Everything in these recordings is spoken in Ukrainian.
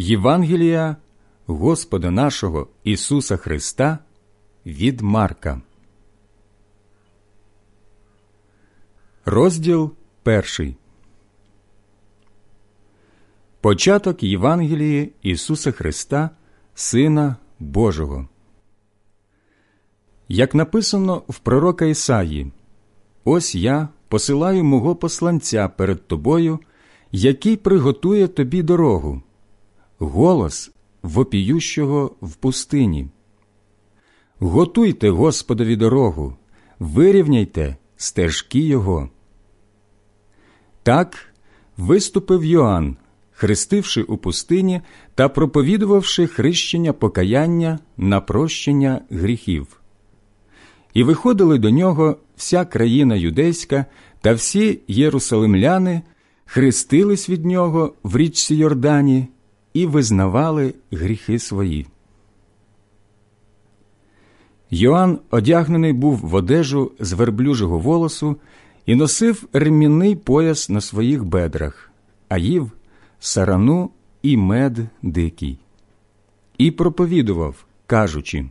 Євангелія Господа нашого Ісуса Христа від Марка. Розділ перший. Початок Євангелії Ісуса Христа, Сина Божого. Як написано в пророка Ісаї, ось я посилаю мого посланця перед тобою, який приготує тобі дорогу, голос вопіющого в пустині. Готуйте Господові дорогу, вирівняйте стежки Його. Так виступив Йоанн, хрестивши у пустині та проповідувавши хрещення покаяння на прощення гріхів. І виходили до нього вся країна юдейська та всі єрусалимляни, хрестились від нього в річці Йордані і визнавали гріхи свої. Йоанн одягнений був в одежу з верблюжого волосу і носив ремінний пояс на своїх бедрах, а їв сарану і мед дикий, і проповідував, кажучи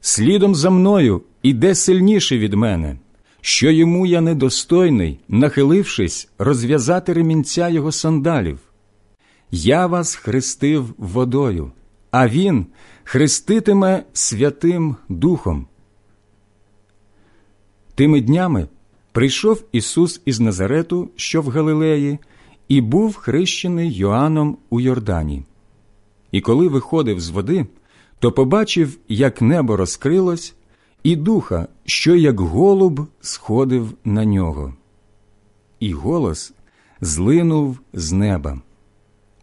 Слідом за мною іде сильніше від мене, що йому я недостойний, нахилившись, розв'язати ремінця його сандалів. Я вас хрестив водою, а він хреститиме Святим Духом. Тими днями прийшов Ісус із Назарету, що в Галилеї, і був хрещений Йоанном у Йордані. І коли виходив з води, то побачив, як небо розкрилось, і духа, що як голуб сходив на нього. І голос злинув з неба.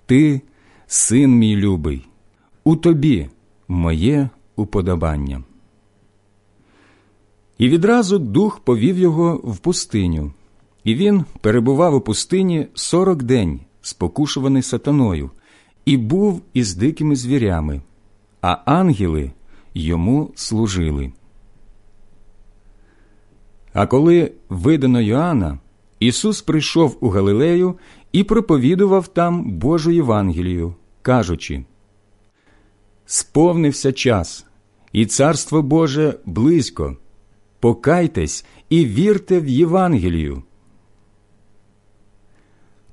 Ти, син мій любий, у тобі моє уподобання. І відразу дух повів його в пустиню, і він перебував у пустині сорок день, спокушуваний сатаною, і був із дикими звірями, а ангели йому служили. А коли видано Йоанна, Ісус прийшов у Галилею і проповідував там Божу Євангелію, кажучи Сповнився час, і Царство Боже близько. Покайтесь і вірте в Євангелію.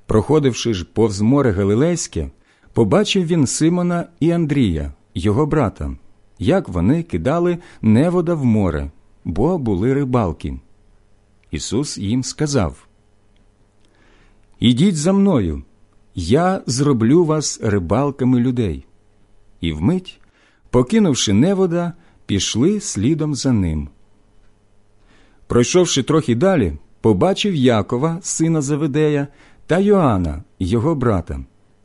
Проходивши ж повз море Галилейське, побачив він Симона і Андрія, його брата, як вони кидали невода в море, бо були рибалки. Ісус їм сказав Ідіть за мною, я зроблю вас рибалками людей. І вмить, покинувши невода, пішли слідом за ним. Пройшовши трохи далі, побачив Якова, сина Заведея, та Йоанна, його брата,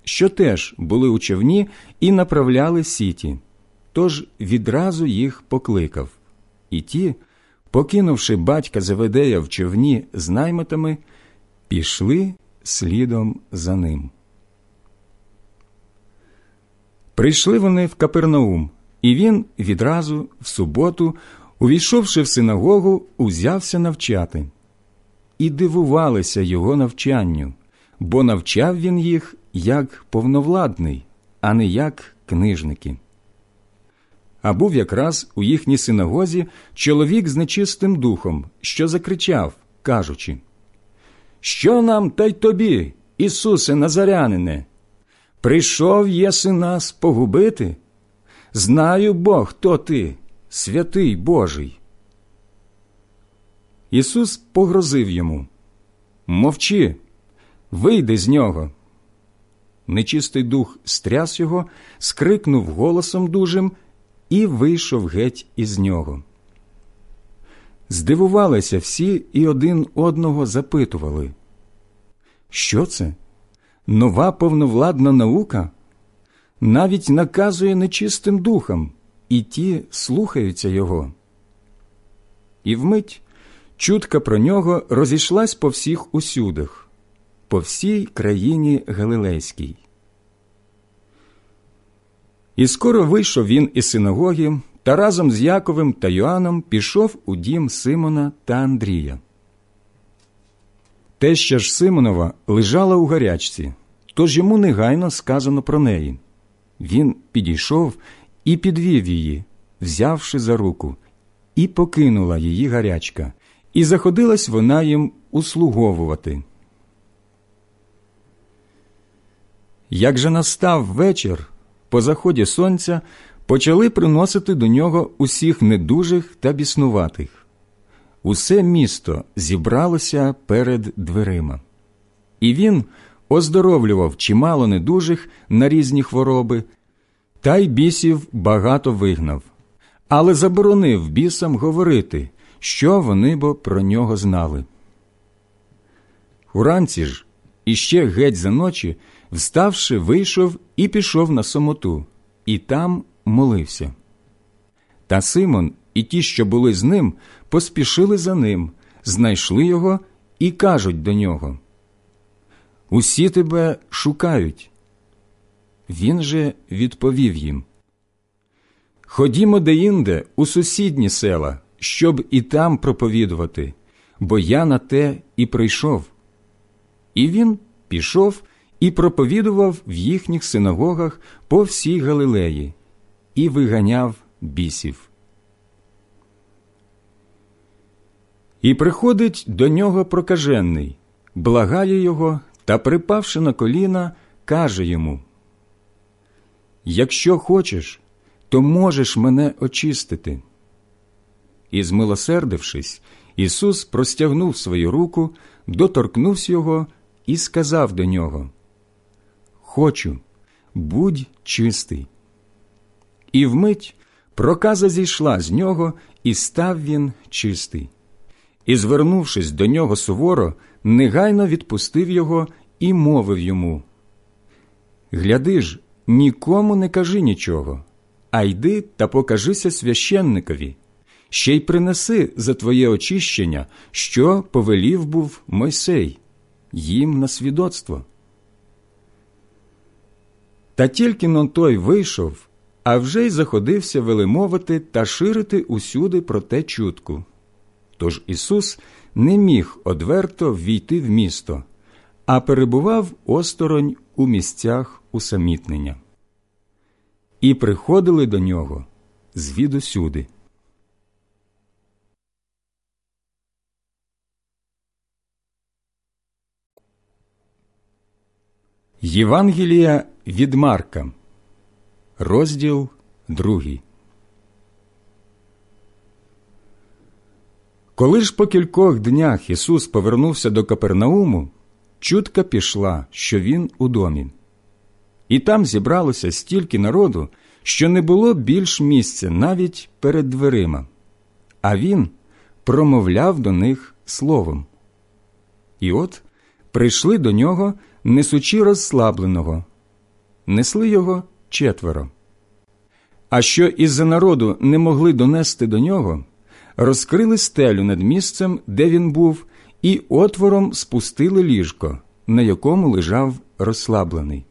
що теж були у човні і направляли сіті, тож відразу їх покликав. І ті, покинувши батька Заведея в човні з наймитами, пішли слідом за ним. Прийшли вони в Капернаум, і він відразу в суботу, увійшовши в синагогу, узявся навчати. І дивувалися його навчанню, бо навчав він їх як повновладний, а не як книжники. А був якраз у їхній синагозі чоловік з нечистим духом, що закричав, кажучи Що нам та й тобі, Ісусе Назарянине? Прийшов єси нас погубити? Знаю Бог, хто ти, святий Божий. Ісус погрозив йому Мовчи, вийди з нього. Нечистий дух стряс його, скрикнув голосом дужим і вийшов геть із нього. Здивувалися всі і один одного запитували, що це? Нова повновладна наука навіть наказує нечистим духам, і ті слухаються його. І вмить чутка про нього розійшлась по всіх усюдах, по всій країні Галилейській. І скоро вийшов він із синагоги та разом з Яковим та Йоанном пішов у дім Симона та Андрія. Теща ж Симонова лежала у гарячці. тож йому негайно сказано про неї. Він підійшов і підвів її, взявши за руку, і покинула її гарячка, і заходилась вона їм услуговувати. Як же настав вечір, по заході сонця почали приносити до нього усіх недужих та біснуватих. Усе місто зібралося перед дверима, і він оздоровлював чимало недужих на різні хвороби, та й бісів багато вигнав, але заборонив бісам говорити, що вони бо про нього знали. Уранці ж, іще геть за ночі, вставши, вийшов і пішов на самоту, і там молився. Та Симон і ті, що були з ним, поспішили за ним, знайшли його і кажуть до нього Усі тебе шукають. Він же відповів їм Ходімо деінде у сусідні села, щоб і там проповідувати, бо я на те і прийшов. І він пішов і проповідував в їхніх синагогах по всій Галилеї і виганяв бісів. І приходить до нього прокажений, благає його та, припавши на коліна, каже йому Якщо хочеш, то можеш мене очистити. І, змилосердившись, Ісус простягнув свою руку, доторкнувся його і сказав до нього Хочу, будь чистий. І вмить проказа зійшла з нього, і став він чистий. І, звернувшись до нього суворо, негайно відпустив його і мовив йому Гляди ж, нікому не кажи нічого, а йди та покажися священникові, ще й принеси за твоє очищення, що повелів був Мойсей, їм на свідоцтво. Та тільки но той вийшов, а вже й заходився велимовити та ширити усюди про те чутку. Тож Ісус не міг одверто ввійти в місто, а перебував осторонь у місцях усамітнення. І приходили до нього звідусюди. Євангелія від Марка, розділ другий. Коли ж по кількох днях Ісус повернувся до Капернауму, чутка пішла, що Він у домі. І там зібралося стільки народу, що не було більш місця навіть перед дверима, а він промовляв до них словом. І от прийшли до нього, несучи розслабленого, несли його четверо. А що із за народу не могли донести до нього, розкрили стелю над місцем, де він був, і отвором спустили ліжко, на якому лежав розслаблений.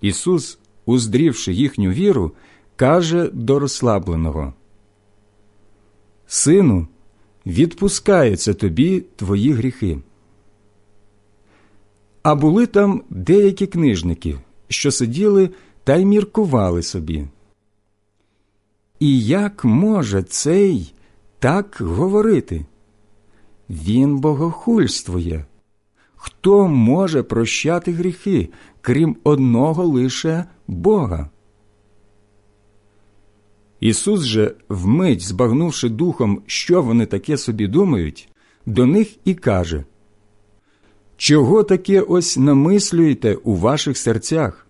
Ісус, уздрівши їхню віру, каже до розслабленого Сину, відпускаються тобі твої гріхи. А були там деякі книжники, що сиділи та й міркували собі. І як може цей так говорити? Він богохульствує. Хто може прощати гріхи, крім одного лише Бога? Ісус же, вмить збагнувши духом, що вони таке собі думають, до них і каже Чого таке ось намислюєте у ваших серцях?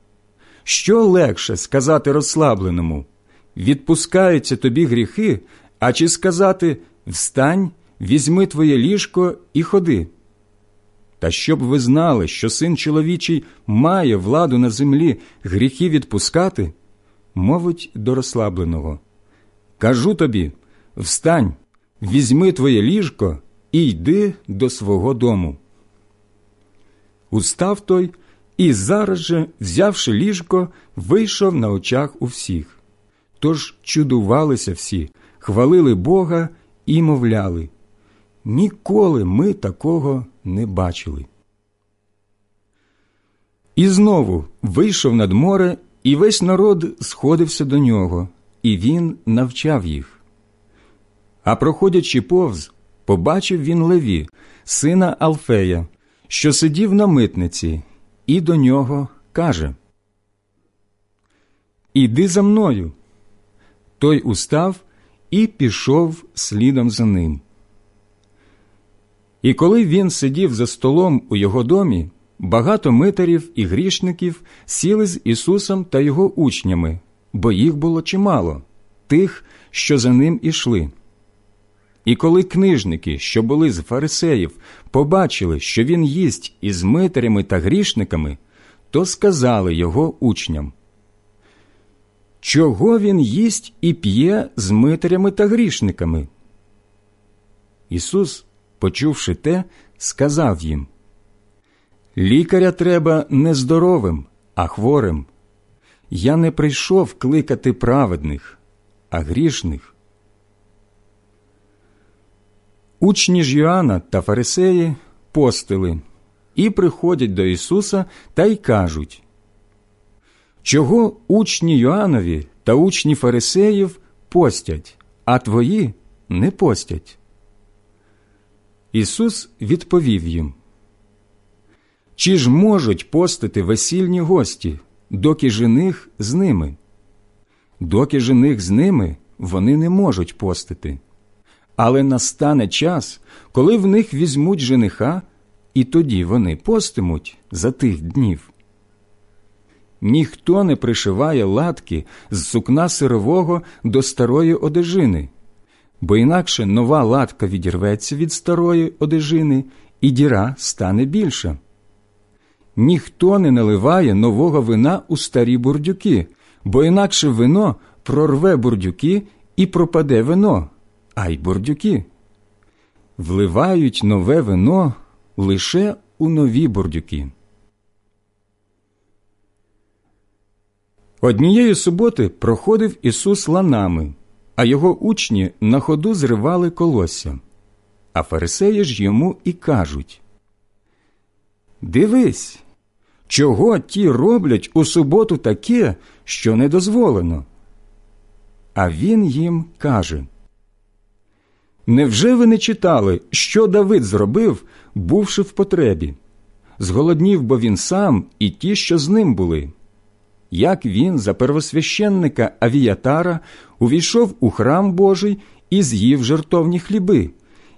Що легше сказати розслабленому відпускаються тобі гріхи, а чи сказати Встань, візьми твоє ліжко і ходи. Та щоб ви знали, що син чоловічий має владу на землі гріхи відпускати, мовить до розслабленого. Кажу тобі встань, візьми твоє ліжко і йди до свого дому. Устав той і зараз же, взявши ліжко, вийшов на очах у всіх. Тож чудувалися всі, хвалили Бога і мовляли ніколи ми такого не бачили. І знову вийшов над море, і весь народ сходився до нього, і він навчав їх. А проходячи повз, побачив він Леві, сина Алфея, що сидів на митниці, і до нього каже Іди за мною. Той устав і пішов слідом за ним. І коли він сидів за столом у його домі, багато митарів і грішників сіли з Ісусом та його учнями, бо їх було чимало, тих, що за ним ішли. І коли книжники, що були з фарисеїв, побачили, що він їсть із митарями та грішниками, то сказали його учням Чого він їсть і п'є з митарями та грішниками? Ісус, почувши те, сказав їм Лікаря треба не здоровим, а хворим. Я не прийшов кликати праведних, а грішних. Учні ж Йоанна та Фарисеї постили і приходять до Ісуса та й кажуть Чого учні Йоанові та учні Фарисеїв постять, а твої не постять? Ісус відповів їм Чи ж можуть постити весільні гості, доки жених з ними? Доки жених з ними вони не можуть постити. Але настане час, коли в них візьмуть жениха, і тоді вони постимуть за тих днів. Ніхто не пришиває латки з сукна сирового до старої одежини, бо інакше нова латка відірветься від старої одежини, і діра стане більша. Ніхто не наливає нового вина у старі бурдюки, бо інакше вино прорве бурдюки і пропаде вино, а й бурдюки. Вливають нове вино лише у нові бурдюки. Однієї суботи проходив Ісус ланами, а його учні на ходу зривали колосся. А фарисеї ж йому і кажуть Дивись, чого ті роблять у суботу таке, що не дозволено. А він їм каже Невже ви не читали, що Давид зробив, бувши в потребі? Зголоднів бо він сам і ті, що з ним були як він за первосвященника Авіятара увійшов у храм Божий і з'їв жертовні хліби,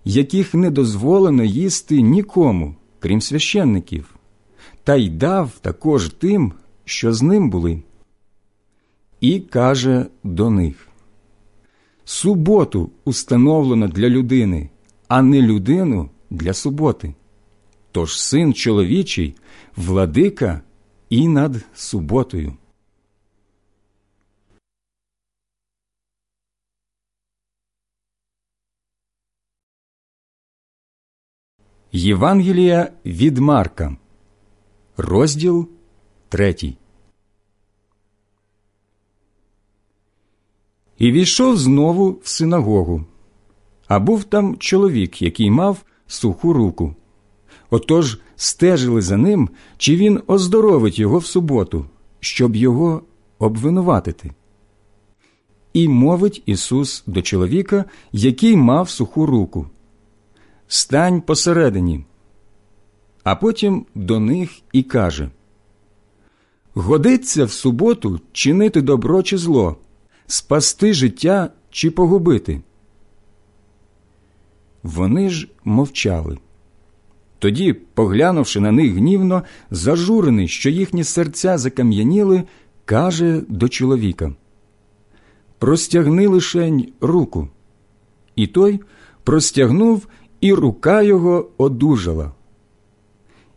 яких не дозволено їсти нікому, крім священників, та й дав також тим, що з ним були. І каже до них Суботу установлено для людини, а не людину для суботи. Тож син чоловічий, владика і над суботою. Євангелія від Марка, розділ третій. І війшов знову в синагогу, а був там чоловік, який мав суху руку. Отож стежили за ним, чи він оздоровить його в суботу, щоб його обвинуватити. І мовить Ісус до чоловіка, який мав суху руку стань посередині. А потім до них і каже Годиться в суботу чинити добро чи зло, спасти життя чи погубити. Вони ж мовчали. Тоді, поглянувши на них гнівно, зажурений, що їхні серця закам'яніли, каже до чоловіка Простягни лишень руку. І той простягнув і рука його одужала.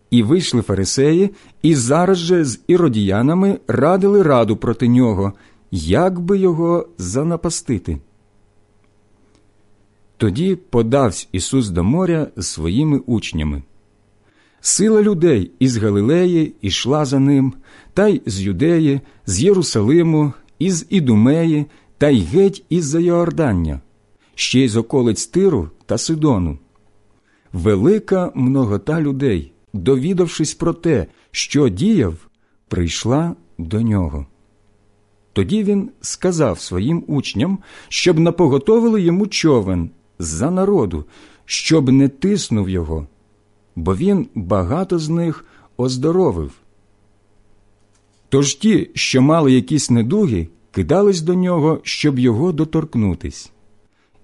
І вийшли фарисеї, і зараз же з іродіянами радили раду проти нього, як би його занапастити. Тоді подався Ісус до моря з своїми учнями. Сила людей із Галилеї ішла за ним, та й з Юдеї, з Єрусалиму, із Ідумеї, та й геть із за Йордання, ще й з околиць Тиру та Сидону велика многота людей, довідавшись про те, що діяв, прийшла до нього. Тоді він сказав своїм учням, щоб напоготовили йому човен за народу, щоб не тиснув його, бо він багато з них оздоровив. Тож ті, що мали якісь недуги, кидались до нього, щоб його доторкнутись.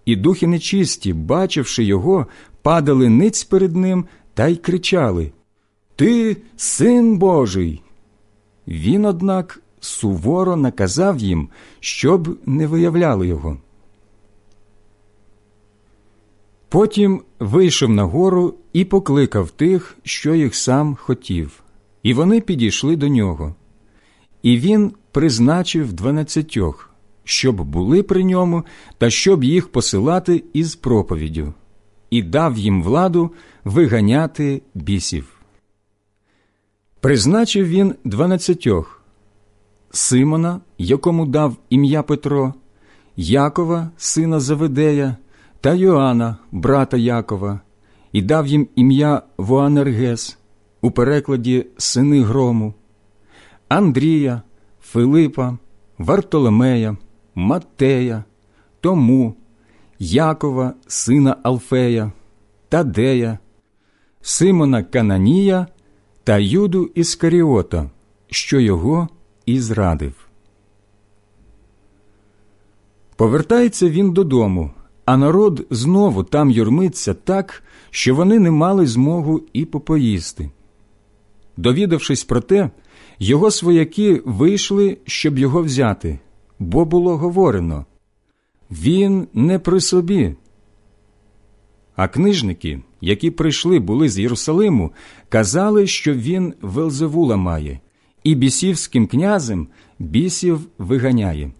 І духи нечисті, бачивши його, падали ниць перед ним та й кричали Ти син Божий. Він, однак, суворо наказав їм, щоб не виявляли його. Потім вийшов на гору і покликав тих, що їх сам хотів, і вони підійшли до нього. І він призначив дванадцятьох, щоб були при ньому та щоб їх посилати із проповіддю, і дав їм владу виганяти бісів. Призначив він дванадцятьох Симона, якому дав ім'я Петро, Якова, сина Заведея, та Йоанна, брата Якова, і дав їм ім'я Воанергес, у перекладі сини грому, Андрія, Филипа, Вартоломея, Маттея, Тому, Якова, сина Алфея, Тадея, Симона Кананія та Юду Іскаріота, що його і зрадив. Повертається він додому, а народ знову там юрмиться так, що вони не мали змогу і попоїсти. Довідавшись про те, його свояки вийшли, щоб його взяти, бо було говорено він не при собі. А книжники, які прийшли були з Єрусалиму, казали, що він Велзевула має, і бісівським князем бісів виганяє.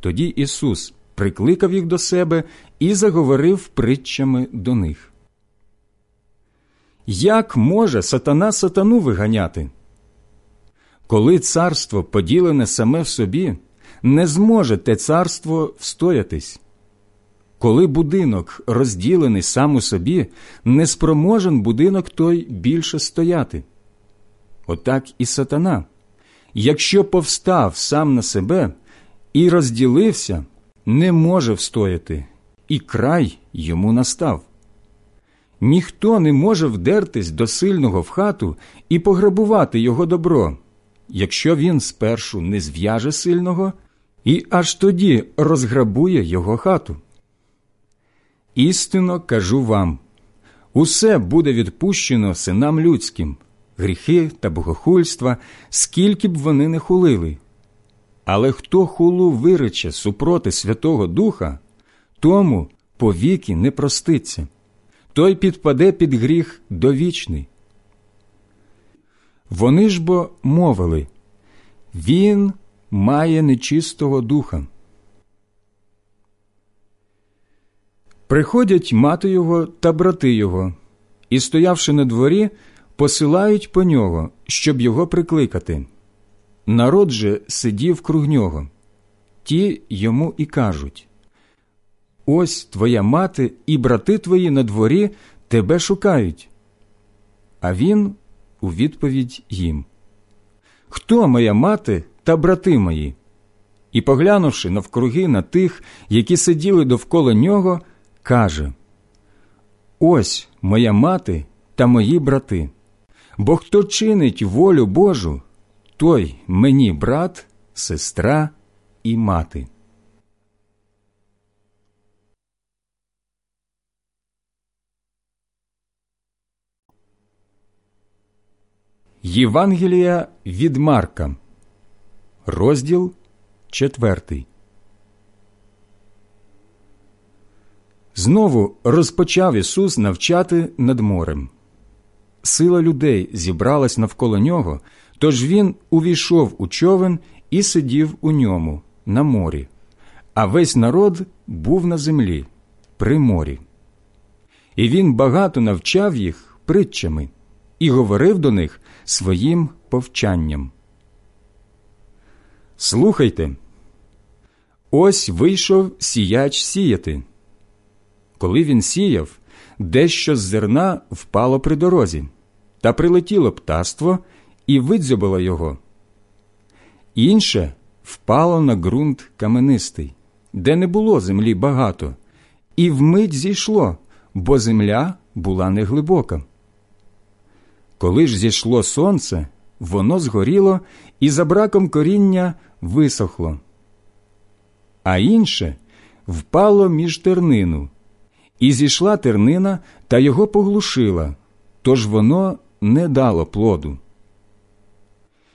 Тоді Ісус прикликав їх до себе і заговорив притчами до них. Як може сатана сатану виганяти? Коли царство поділене саме в собі, не зможе те царство встоятись. Коли будинок розділений сам у собі, не спроможен будинок той більше стояти. Отак і сатана, якщо повстав сам на себе і розділився, не може встояти, і край йому настав. Ніхто не може вдертись до сильного в хату і пограбувати його добро, якщо він спершу не зв'яже сильного і аж тоді розграбує його хату. Істинно кажу вам усе буде відпущено синам людським, гріхи та богохульства, скільки б вони не хулили. Але хто хулу вирече супроти Святого Духа, тому повіки не проститься, той підпаде під гріх довічний. Вони ж бо мовили Він має нечистого духа. Приходять мати його та брати його, і, стоявши на дворі, посилають по нього, щоб його прикликати. Народ же сидів круг нього. Ті йому і кажуть Ось твоя мати і брати твої на дворі тебе шукають. А він у відповідь їм Хто моя мати та брати мої? І, поглянувши навкруги на тих, які сиділи довкола нього, каже Ось моя мати та мої брати. Бо хто чинить волю Божу, той мені брат, сестра і мати. Євангелія від Марка, розділ четвертий. Знову розпочав Ісус навчати над морем. Сила людей зібралась навколо нього, тож він увійшов у човен і сидів у ньому на морі, а весь народ був на землі, при морі. І він багато навчав їх притчами і говорив до них своїм повчанням. Слухайте, ось вийшов сіяч сіяти. Коли він сіяв, дещо з зерна впало при дорозі, та прилетіло птаство і видзьобало його. Інше впало на ґрунт каменистий, де не було землі багато, і вмить зійшло, бо земля була неглибока. Коли ж зійшло сонце, воно згоріло і за браком коріння висохло. А інше впало між тернину, і зійшла тернина та його поглушила, тож воно не дало плоду.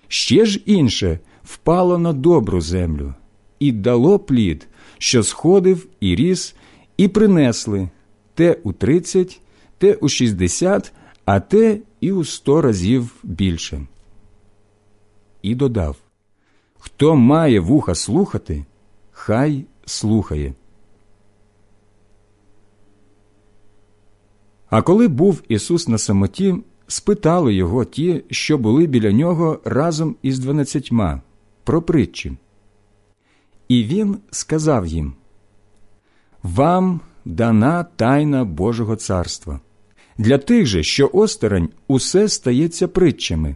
Ще ж інше впало на добру землю і дало плід, що сходив і ріс, і принесли те у тридцять, те у шістдесят, а те і у сто разів більше. І додав Хто має вуха слухати, хай слухає. А коли був Ісус на самоті, спитали його ті, що були біля нього разом із дванадцятьма, про притчі. І він сказав їм Вам дана тайна Божого царства. Для тих же, що осторонь, усе стається притчами,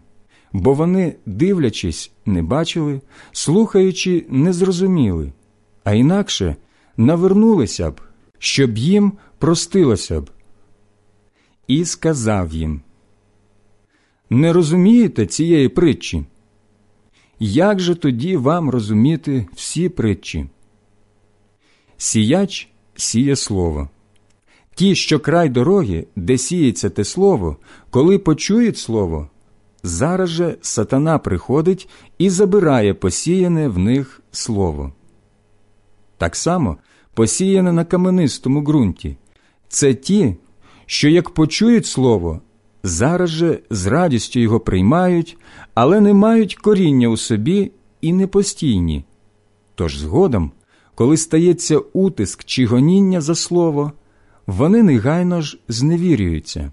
бо вони, дивлячись, не бачили, слухаючи, не зрозуміли, а інакше навернулися б, щоб їм простилося б. І сказав їм Не розумієте цієї притчі? Як же тоді вам розуміти всі притчі? Сіяч сіє слово. Ті, що край дороги, де сіється те слово, коли почують слово, зараз же сатана приходить і забирає посіяне в них слово. Так само посіяне на каменистому ґрунті. Це ті, що як почують слово, зараз же з радістю його приймають, але не мають коріння у собі і непостійні. Тож згодом, коли стається утиск чи гоніння за слово, вони негайно ж зневірюються.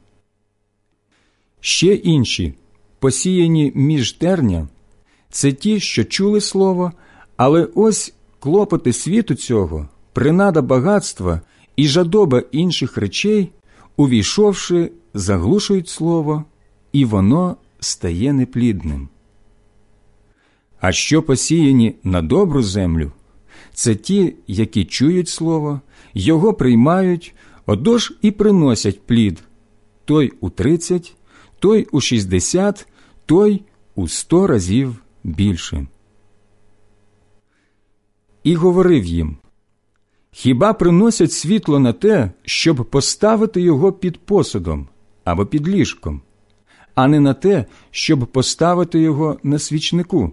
Ще інші, посіяні між терня, це ті, що чули слово, але ось клопоти світу цього, принада багатства і жадоба інших речей, увійшовши, заглушують слово, і воно стає неплідним. А що посіяні на добру землю, це ті, які чують слово, його приймають, Отож і приносять плід той у тридцять, той у шістдесят, той у сто разів більше. І говорив їм Хіба приносять світло на те, щоб поставити його під посудом або під ліжком, а не на те, щоб поставити його на свічнику?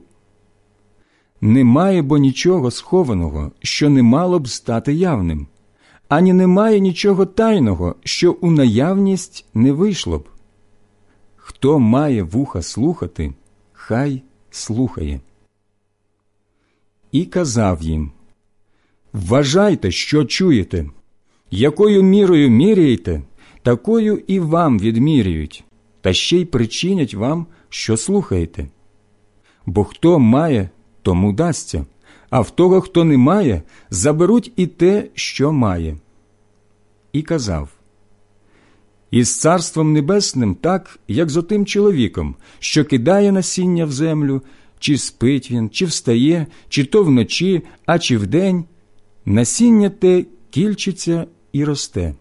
Немає бо нічого схованого, що не мало б стати явним ані немає нічого тайного, що у наявність не вийшло б. Хто має вуха слухати, хай слухає. І казав їм Вважайте, що чуєте, якою мірою міряєте, такою і вам відмірюють, та ще й причинять вам, що слухаєте. Бо хто має, тому дасться а в того, хто не має, заберуть і те, що має. І казав Із Царством Небесним так, як з отим чоловіком, що кидає насіння в землю, чи спить він, чи встає, чи то вночі, а чи вдень, насіння те кільчиться і росте.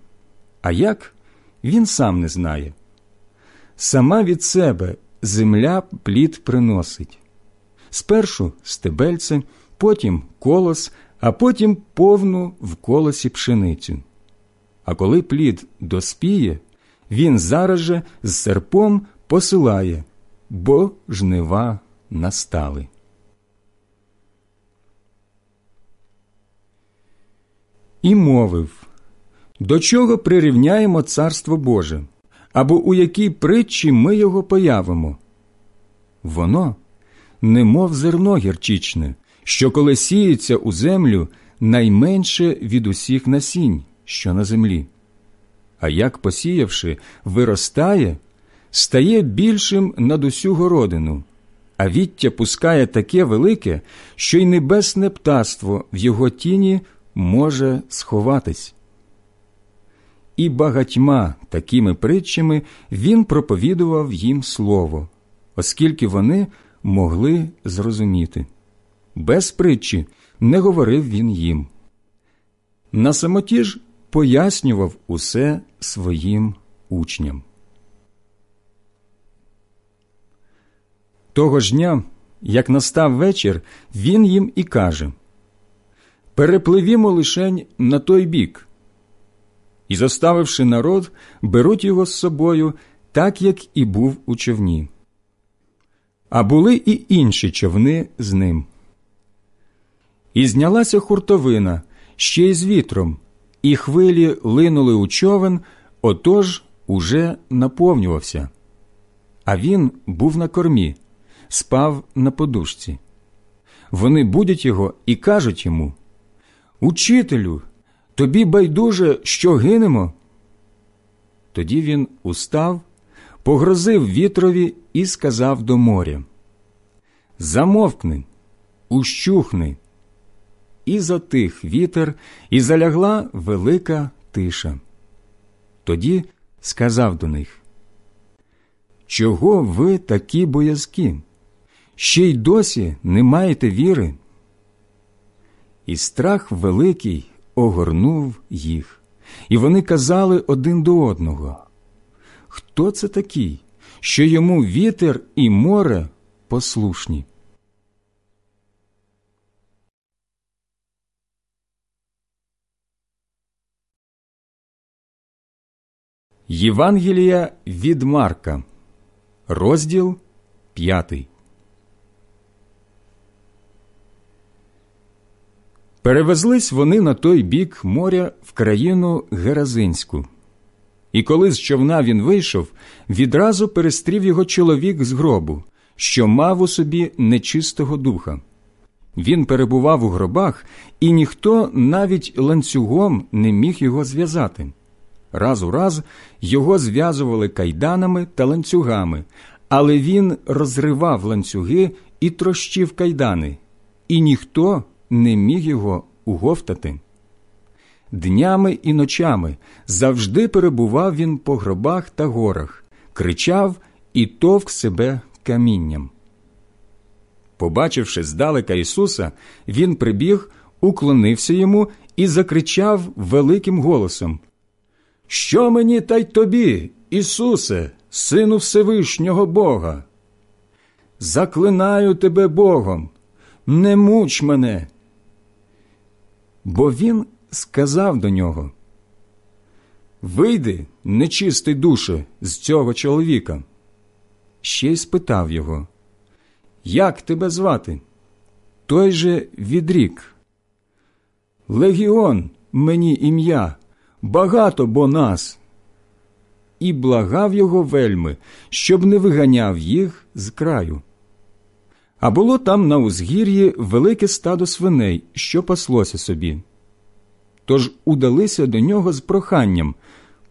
А як він сам не знає. Сама від себе земля плід приносить. Спершу стебельце, потім колос, а потім повну в колосі пшеницю. А коли плід доспіє, він зараз же з серпом посилає, бо жнива настали. І мовив до чого прирівняємо Царство Боже, або у якій притчі ми його появимо? Воно, немов зерно гірчичне, що коли сіється у землю найменше від усіх насінь, що на землі. А як посіявши, виростає, стає більшим над усю городину, а віття пускає таке велике, що й небесне птаство в його тіні може сховатись. І багатьма такими притчами він проповідував їм слово, оскільки вони могли зрозуміти. Без притчі не говорив він їм. На самоті ж пояснював усе своїм учням. Того ж дня, як настав вечір, він їм і каже Перепливімо лишень на той бік. І, заставивши народ, беруть його з собою, так як і був у човні. А були і інші човни з ним. І знялася хуртовина ще й з вітром, і хвилі линули у човен, отож уже наповнювався. А він був на кормі, спав на подушці. Вони будять його і кажуть йому Учителю, тобі байдуже, що гинемо. Тоді він устав, погрозив вітрові і сказав до моря Замовкни, ущухни. І затих вітер, і залягла велика тиша. Тоді сказав до них Чого ви такі боязкі? Ще й досі не маєте віри? І страх великий огорнув їх, і вони казали один до одного Хто це такий, що йому вітер і море послушні? Євангелія від Марка, розділ п'ятий. Перевезлись вони на той бік моря в країну Геразинську. І коли з човна він вийшов, відразу перестрів його чоловік з гробу, що мав у собі нечистого духа. Він перебував у гробах, і ніхто навіть ланцюгом не міг його зв'язати. Раз у раз його зв'язували кайданами та ланцюгами, але він розривав ланцюги і трощив кайдани, і ніхто не міг його уговтати. Днями і ночами завжди перебував він по гробах та горах, кричав і товк себе камінням. Побачивши здалека Ісуса, він прибіг, уклонився йому і закричав великим голосом Що мені та й тобі, Ісусе, Сину Всевишнього Бога? Заклинаю тебе Богом, не муч мене бо він сказав до нього Вийди, нечистий душе, з цього чоловіка. Ще й спитав його, Як тебе звати? Той же відрік. Легіон мені ім'я, багато бо нас. І благав його вельми, щоб не виганяв їх з краю. А було там на узгір'ї велике стадо свиней, що паслося собі. Тож удалися до нього з проханням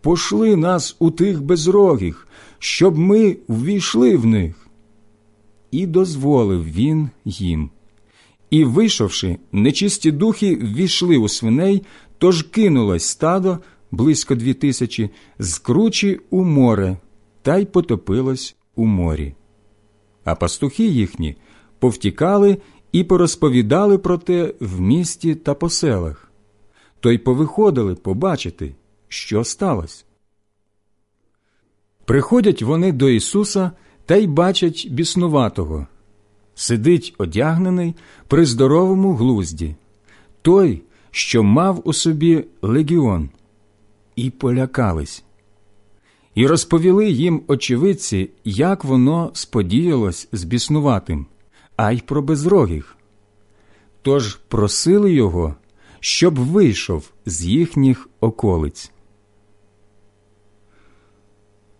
пошли нас у тих безрогих, щоб ми ввійшли в них. І дозволив він їм. І, вийшовши, нечисті духи ввійшли у свиней, тож кинулось стадо близько дві тисячі, з кручі у море, та й потопилось у морі. А пастухи їхні повтікали і порозповідали про те в місті та по селах, то й повиходили побачити, що сталося. Приходять вони до Ісуса та й бачать біснуватого. Сидить одягнений при здоровому глузді, той, що мав у собі легіон, і полякались. І розповіли їм очевидці, як воно сподіялось з біснуватим а й про безрогих. Тож просили його, щоб вийшов з їхніх околиць.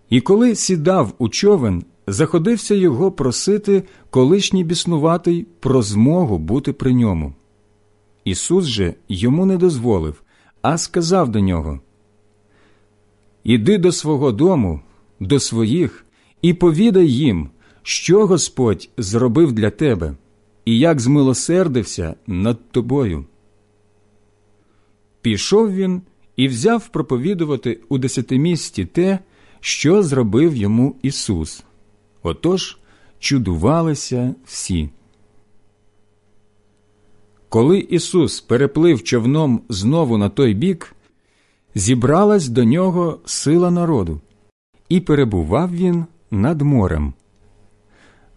І коли сідав у човен, заходився його просити колишній біснуватий про змогу бути при ньому. Ісус же йому не дозволив, а сказав до нього Іди до свого дому, до своїх, і повідай їм, що Господь зробив для тебе і як змилосердився над тобою. Пішов він і взяв проповідувати у десятимісті те, що зробив йому Ісус. Отож чудувалися всі. Коли Ісус переплив човном знову на той бік, зібралась до нього сила народу, і перебував він над морем.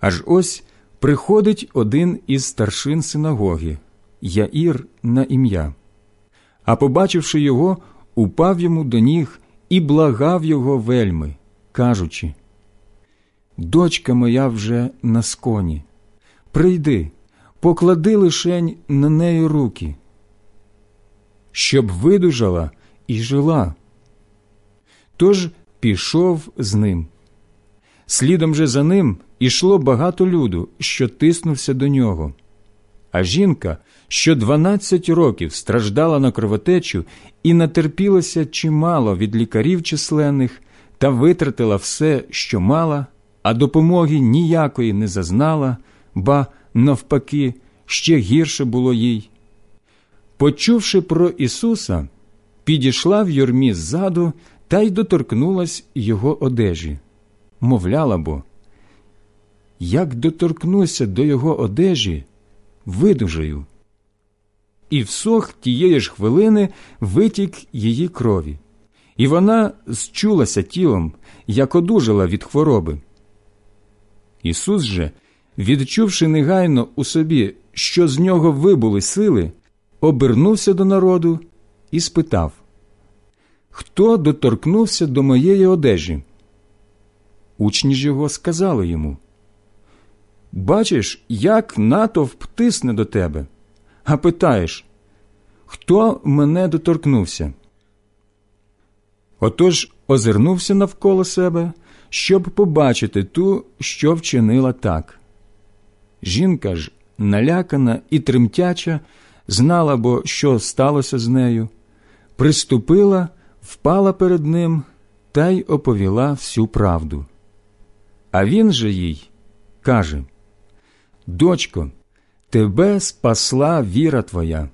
Аж ось приходить один із старшин синагоги, Яїр на ім'я, а побачивши його, упав йому до ніг і благав його вельми, кажучи Дочка моя вже на сконі, прийди, поклади лишень на неї руки, щоб видужала і жила. Тож пішов з ним. Слідом же за ним ішло багато люду, що тиснувся до нього. А жінка, що дванадцять років страждала на кровотечу і натерпілася чимало від лікарів численних та витратила все, що мала, а допомоги ніякої не зазнала, ба навпаки, ще гірше було їй. Почувши про Ісуса, підійшла в юрмі ззаду та й доторкнулась його одежі, мовляла бо, як доторкнуся до його одежі, видужаю. І всох тієї ж хвилини витік її крові, і вона зчулася тілом, як одужала від хвороби. Ісус же, відчувши негайно у собі, що з нього вибули сили, обернувся до народу і спитав Хто доторкнувся до моєї одежі? Учні ж його сказали йому Бачиш, як натовп тисне до тебе, а питаєш, хто мене доторкнувся? Отож озирнувся навколо себе, щоб побачити ту, що вчинила так. Жінка ж, налякана і тремтяча, знала бо, що сталося з нею, приступила, впала перед ним та й оповіла всю правду. А він же їй каже Дочко, тебе спасла віра твоя.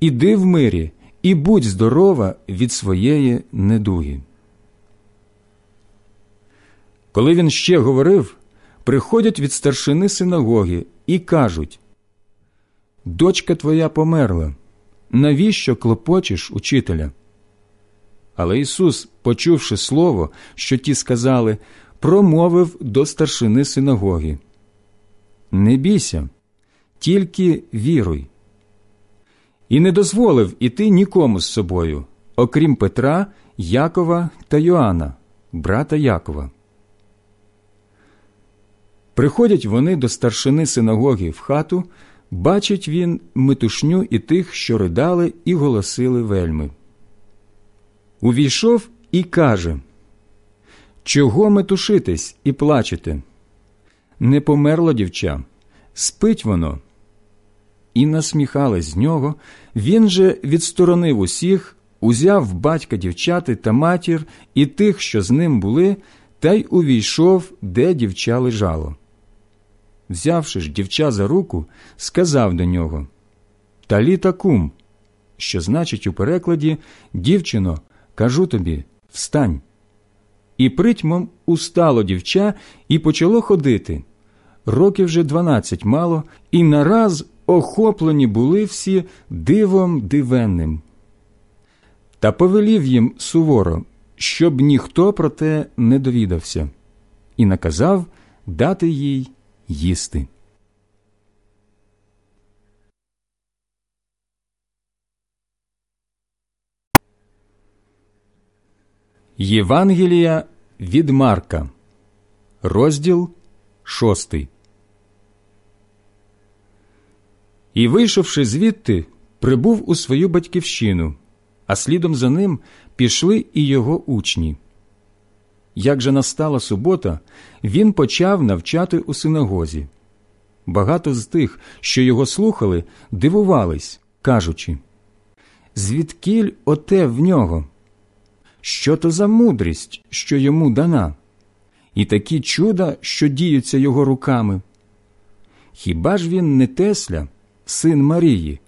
Іди в мирі і будь здорова від своєї недуги. Коли він ще говорив, приходять від старшини синагоги і кажуть Дочка твоя померла. Навіщо клопочеш учителя? Але Ісус, почувши слово, що ті сказали, промовив до старшини синагоги Не бійся, тільки віруй. І не дозволив іти нікому з собою, окрім Петра, Якова та Йоанна, брата Якова. Приходять вони до старшини синагоги в хату, бачить він метушню і тих, що ридали і голосили вельми. Увійшов і каже Чого метушитесь і плачете? Не померло дівча, спить воно. І насміхались з нього, він же відсторонив усіх, узяв батька дівчати та матір і тих, що з ним були, та й увійшов, де дівча лежало взявши ж дівча за руку, сказав до нього Таліта кум, що значить у перекладі Дівчино, кажу тобі, встань. І притьмом устало дівча і почало ходити. Років вже дванадцять мало, і нараз охоплені були всі дивом дивенним. Та повелів їм суворо, щоб ніхто про те не довідався, і наказав дати їй їсти. Євангелія від Марка, розділ шостий. І, вийшовши звідти, прибув у свою батьківщину, а слідом за ним пішли і його учні. Як же настала субота, він почав навчати у синагозі. Багато з тих, що його слухали, дивувались, кажучи Звідкіль оте в нього? Що то за мудрість, що йому дана, і такі чуда, що діються його руками? Хіба ж він не Тесля, син Марії,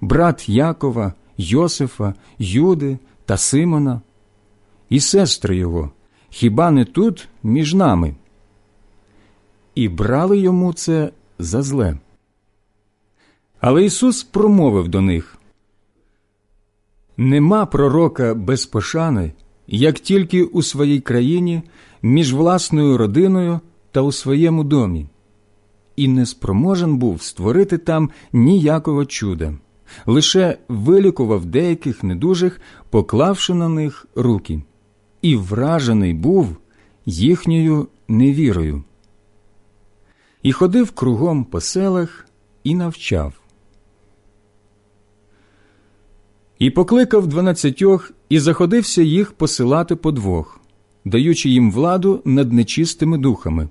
брат Якова, Йосифа, Юди та Симона, і сестри його? хіба не тут між нами? і брали йому це за зле. Але Ісус промовив до них Нема пророка без пошани, як тільки у своїй країні, між власною родиною та у своєму домі, і не спроможен був створити там ніякого чуда, лише вилікував деяких недужих, поклавши на них руки, і вражений був їхньою невірою. І ходив кругом по селах і навчав. І покликав дванадцятьох і заходився їх посилати по двох, даючи їм владу над нечистими духами,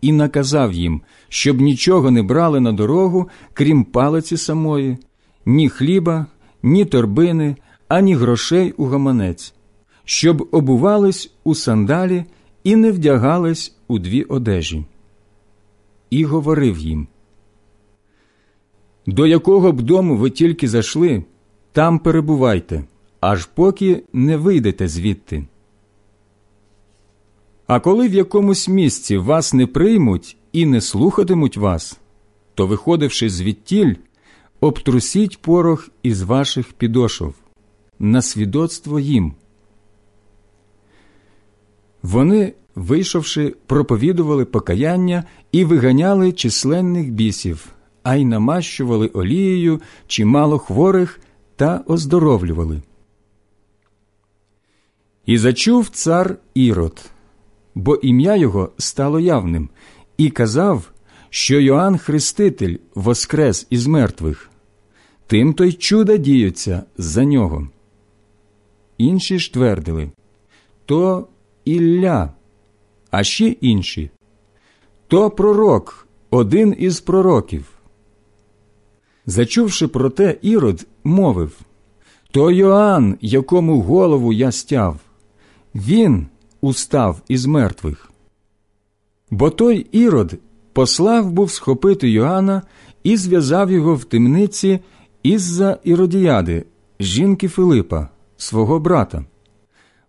і наказав їм, щоб нічого не брали на дорогу, крім палиці самої, ні хліба, ні торбини, ані грошей у гаманець, щоб обувались у сандалі і не вдягались у дві одежі. І говорив їм: До якого б дому ви тільки зайшли, там перебувайте, аж поки не вийдете звідти. А коли в якомусь місці вас не приймуть і не слухатимуть вас, то, виходивши звідтіль, обтрусіть порох із ваших підошов на свідоцтво їм. Вони, вийшовши, проповідували покаяння і виганяли численних бісів, а й намащували олією чимало хворих та оздоровлювали. І зачув цар Ірод, бо ім'я його стало явним, і казав, що Йоанн Хреститель воскрес із мертвих, тим то й чуда діються за нього. Інші ж твердили то Ілля, а ще інші то пророк, один із пророків. Зачувши про те, Ірод мовив То Йоанн, якому голову я стяв, він устав із мертвих. Бо той Ірод послав був схопити Йоанна і зв'язав його в темниці із-за Іродіяди, жінки Филипа, свого брата,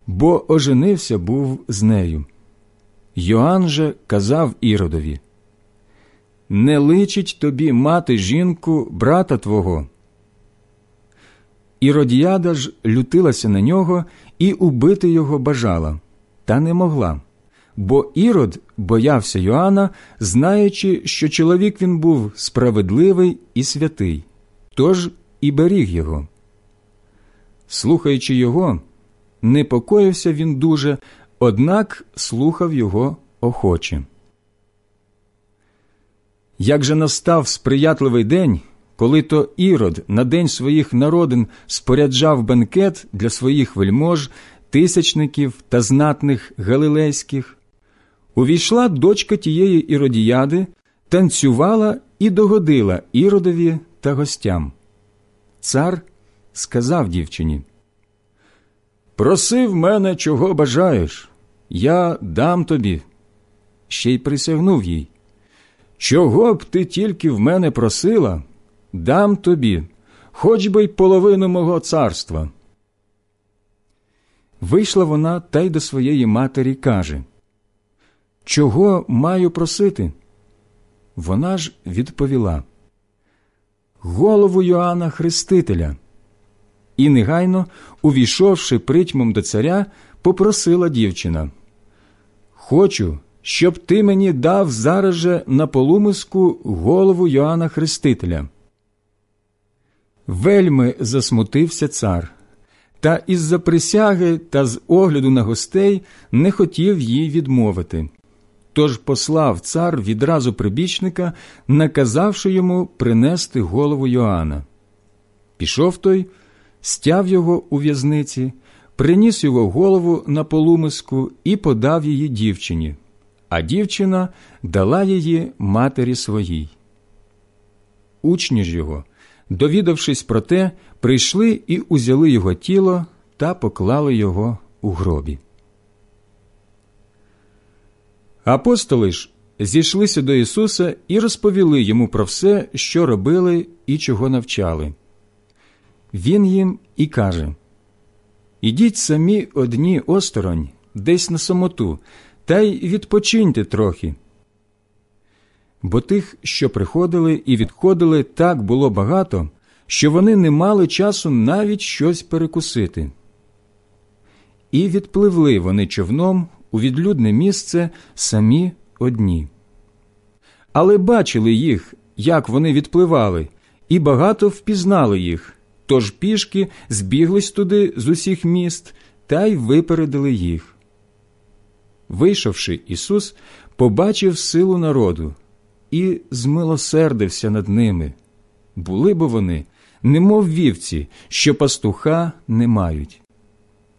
бо оженився був з нею. Йоанн же казав Іродові Не личить тобі мати жінку брата твого. Іродіяда ж лютилася на нього і убити його бажала, та не могла. Бо Ірод боявся Йоанна, знаючи, що чоловік він був справедливий і святий, тож і беріг його. Слухаючи його, непокоївся він дуже, однак слухав його охоче. Як же настав сприятливий день, коли то Ірод на день своїх народин споряджав бенкет для своїх вельмож, тисячників та знатних галилейських, увійшла дочка тієї іродіяди, танцювала і догодила Іродові та гостям. Цар сказав дівчині Проси в мене, чого бажаєш, я дам тобі. Ще й присягнув їй. Чого б ти тільки в мене просила, дам тобі, хоч би й половину мого царства. Вийшла вона та й до своєї матері каже Чого маю просити? Вона ж відповіла Голову Йоанна Хрестителя. І негайно, увійшовши притьмом до царя, попросила дівчина Хочу, щоб ти мені дав зараз же на полумиску голову Йоанна Хрестителя. Вельми засмутився цар, та із за присяги та з огляду на гостей не хотів їй відмовити. Тож послав цар відразу прибічника, наказавши йому принести голову Йоанна. Пішов той, стяв його у в'язниці, приніс його голову на полумиску і подав її дівчині, а дівчина дала її матері своїй. Учні ж його – довідавшись про те, прийшли і узяли його тіло та поклали його у гробі. Апостоли ж зійшлися до Ісуса і розповіли йому про все, що робили і чого навчали. Він їм і каже Ідіть самі одні осторонь, десь на самоту, та й відпочиньте трохи. Бо тих, що приходили і відходили, так було багато, що вони не мали часу навіть щось перекусити. І відпливли вони човном у відлюдне місце самі одні. Але бачили їх, як вони відпливали, і багато впізнали їх, тож пішки збіглись туди з усіх міст та й випередили їх. Вийшовши, Ісус побачив силу народу і змилосердився над ними. Були бо вони, немов вівці, що пастуха не мають.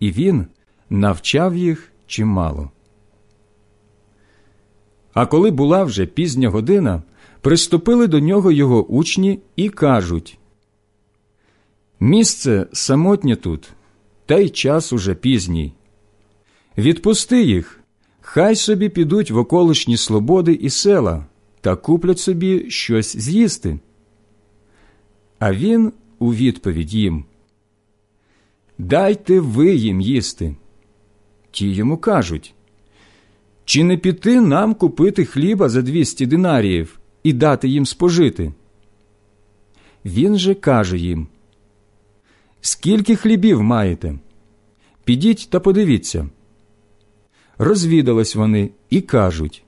І він навчав їх чимало. А коли була вже пізня година, приступили до нього його учні і кажуть Місце самотнє тут, та й час уже пізній. Відпусти їх, хай собі підуть в околишні слободи і села та куплять собі щось з'їсти. А він у відповідь їм Дайте ви їм їсти. Ті йому кажуть Чи не піти нам купити хліба за двісті динаріїв і дати їм спожити? Він же каже їм Скільки хлібів маєте? Підіть та подивіться. Розвідались вони і кажуть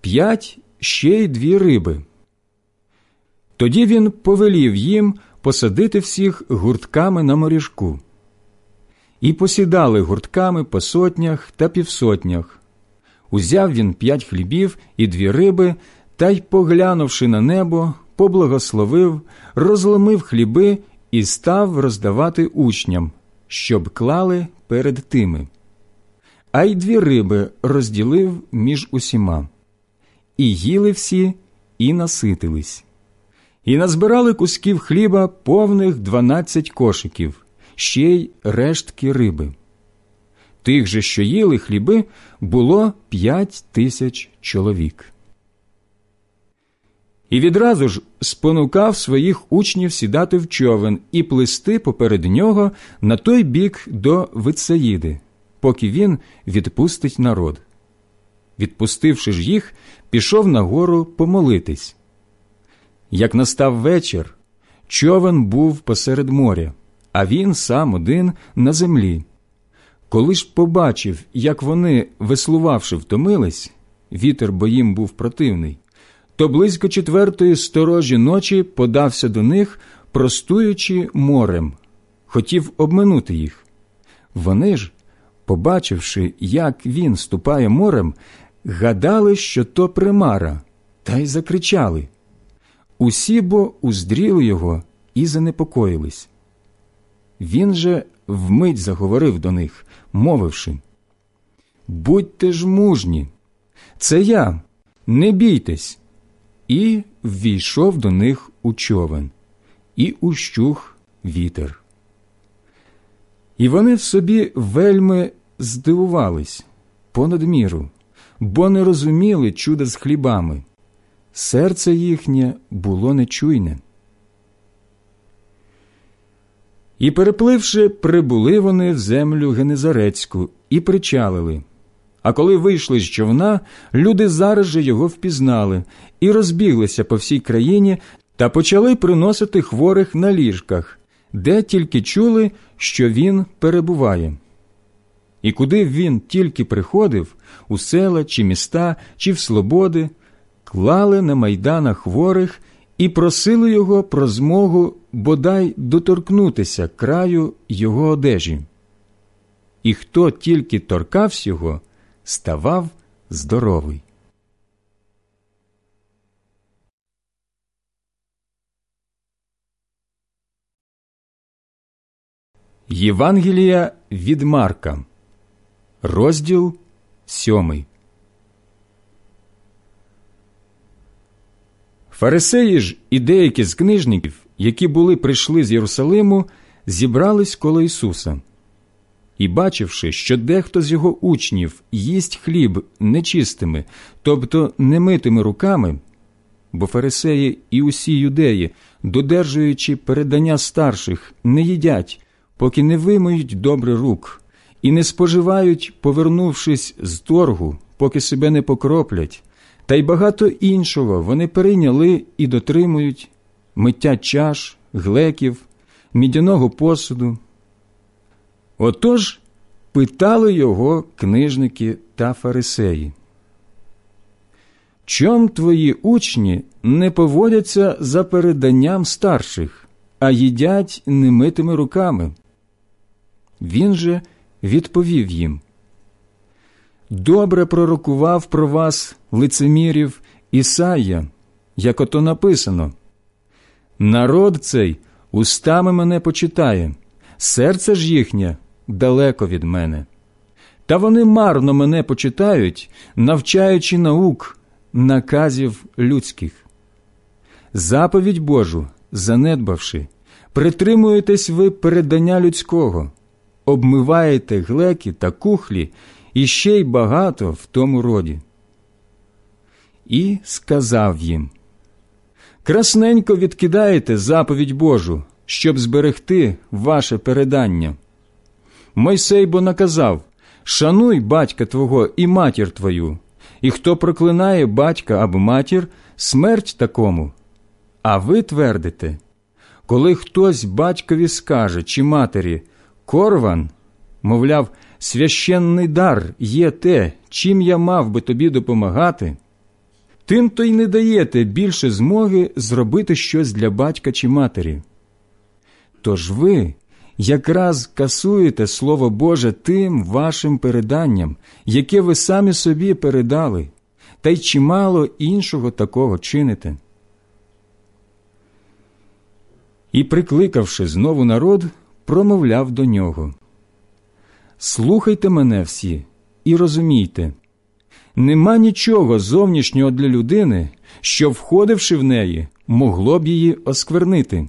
П'ять ще й дві риби. Тоді він повелів їм посадити всіх гуртками на моріжку. І посідали гуртками по сотнях та півсотнях. Узяв він п'ять хлібів і дві риби, та й, поглянувши на небо, поблагословив, розломив хліби і став роздавати учням, щоб клали перед тими. А й дві риби розділив між усіма. І їли всі, і наситились. І назбирали кусків хліба повних дванадцять кошиків, ще й рештки риби. Тих же, що їли хліби, було п'ять тисяч чоловік. І відразу ж спонукав своїх учнів сідати в човен і плисти поперед нього на той бік до Вицаїди, поки він відпустить народ. Відпустивши ж їх, пішов на гору помолитись. Як настав вечір, човен був посеред моря, а він сам один на землі. Коли ж побачив, як вони, веслувавши, втомились, вітер бо їм був противний, то близько четвертої сторожі ночі подався до них, простуючи морем, хотів обминути їх. Вони ж, побачивши, як він ступає морем, гадали, що то примара, та й закричали. Усі бо уздріли його і занепокоїлись. Він же вмить заговорив до них, мовивши Будьте ж мужні, це я, не бійтесь. І ввійшов до них у човен, і ущух вітер. І вони в собі вельми здивувались понад міру, бо не розуміли чуда з хлібами. Серце їхнє було нечуйне. І, перепливши, прибули вони в землю Генезарецьку і причалили. А коли вийшли з човна, люди зараз же його впізнали і розбіглися по всій країні та почали приносити хворих на ліжках, де тільки чули, що він перебуває. І куди він тільки приходив, у села чи міста, чи в слободи, клали на майданах хворих і просили його про змогу бодай доторкнутися краю його одежі. І хто тільки торкався його, ставав здоровий. Євангелія від Марка, розділ сьомий. Фарисеї ж і деякі з книжників, які були прийшли з Єрусалиму, зібрались коло Ісуса. І, бачивши, що дехто з його учнів їсть хліб нечистими, тобто немитими руками, бо фарисеї і усі юдеї, додержуючи передання старших, не їдять, поки не вимиють добре рук, і не споживають, повернувшись з торгу, поки себе не покроплять, та й багато іншого вони перейняли і дотримують миття чаш, глеків, мідяного посуду. Отож питали його книжники та фарисеї. Чом твої учні не поводяться за переданням старших, а їдять немитими руками? Він же відповів їм Добре пророкував про вас лицемірів Ісая, як ото написано. Народ цей устами мене почитає, серце ж їхнє далеко від мене. Та вони марно мене почитають, навчаючи наук, наказів людських. Заповідь Божу, занедбавши, притримуєтесь ви передання людського, обмиваєте глеки та кухлі і ще й багато в тому роді. І сказав їм Красненько відкидаєте заповідь Божу, щоб зберегти ваше передання. Мойсей бо наказав Шануй батька твого і матір твою, і хто проклинає батька або матір, смерть такому. А ви твердите, коли хтось батькові скаже чи матері Корван, мовляв, священний дар є те, чим я мав би тобі допомагати, тим то й не даєте більше змоги зробити щось для батька чи матері. Тож ви якраз касуєте Слово Боже тим вашим переданням, яке ви самі собі передали, та й чимало іншого такого чините. І, прикликавши знову народ, промовляв до нього Слухайте мене всі і розумійте, нема нічого зовнішнього для людини, що, входивши в неї, могло б її осквернити.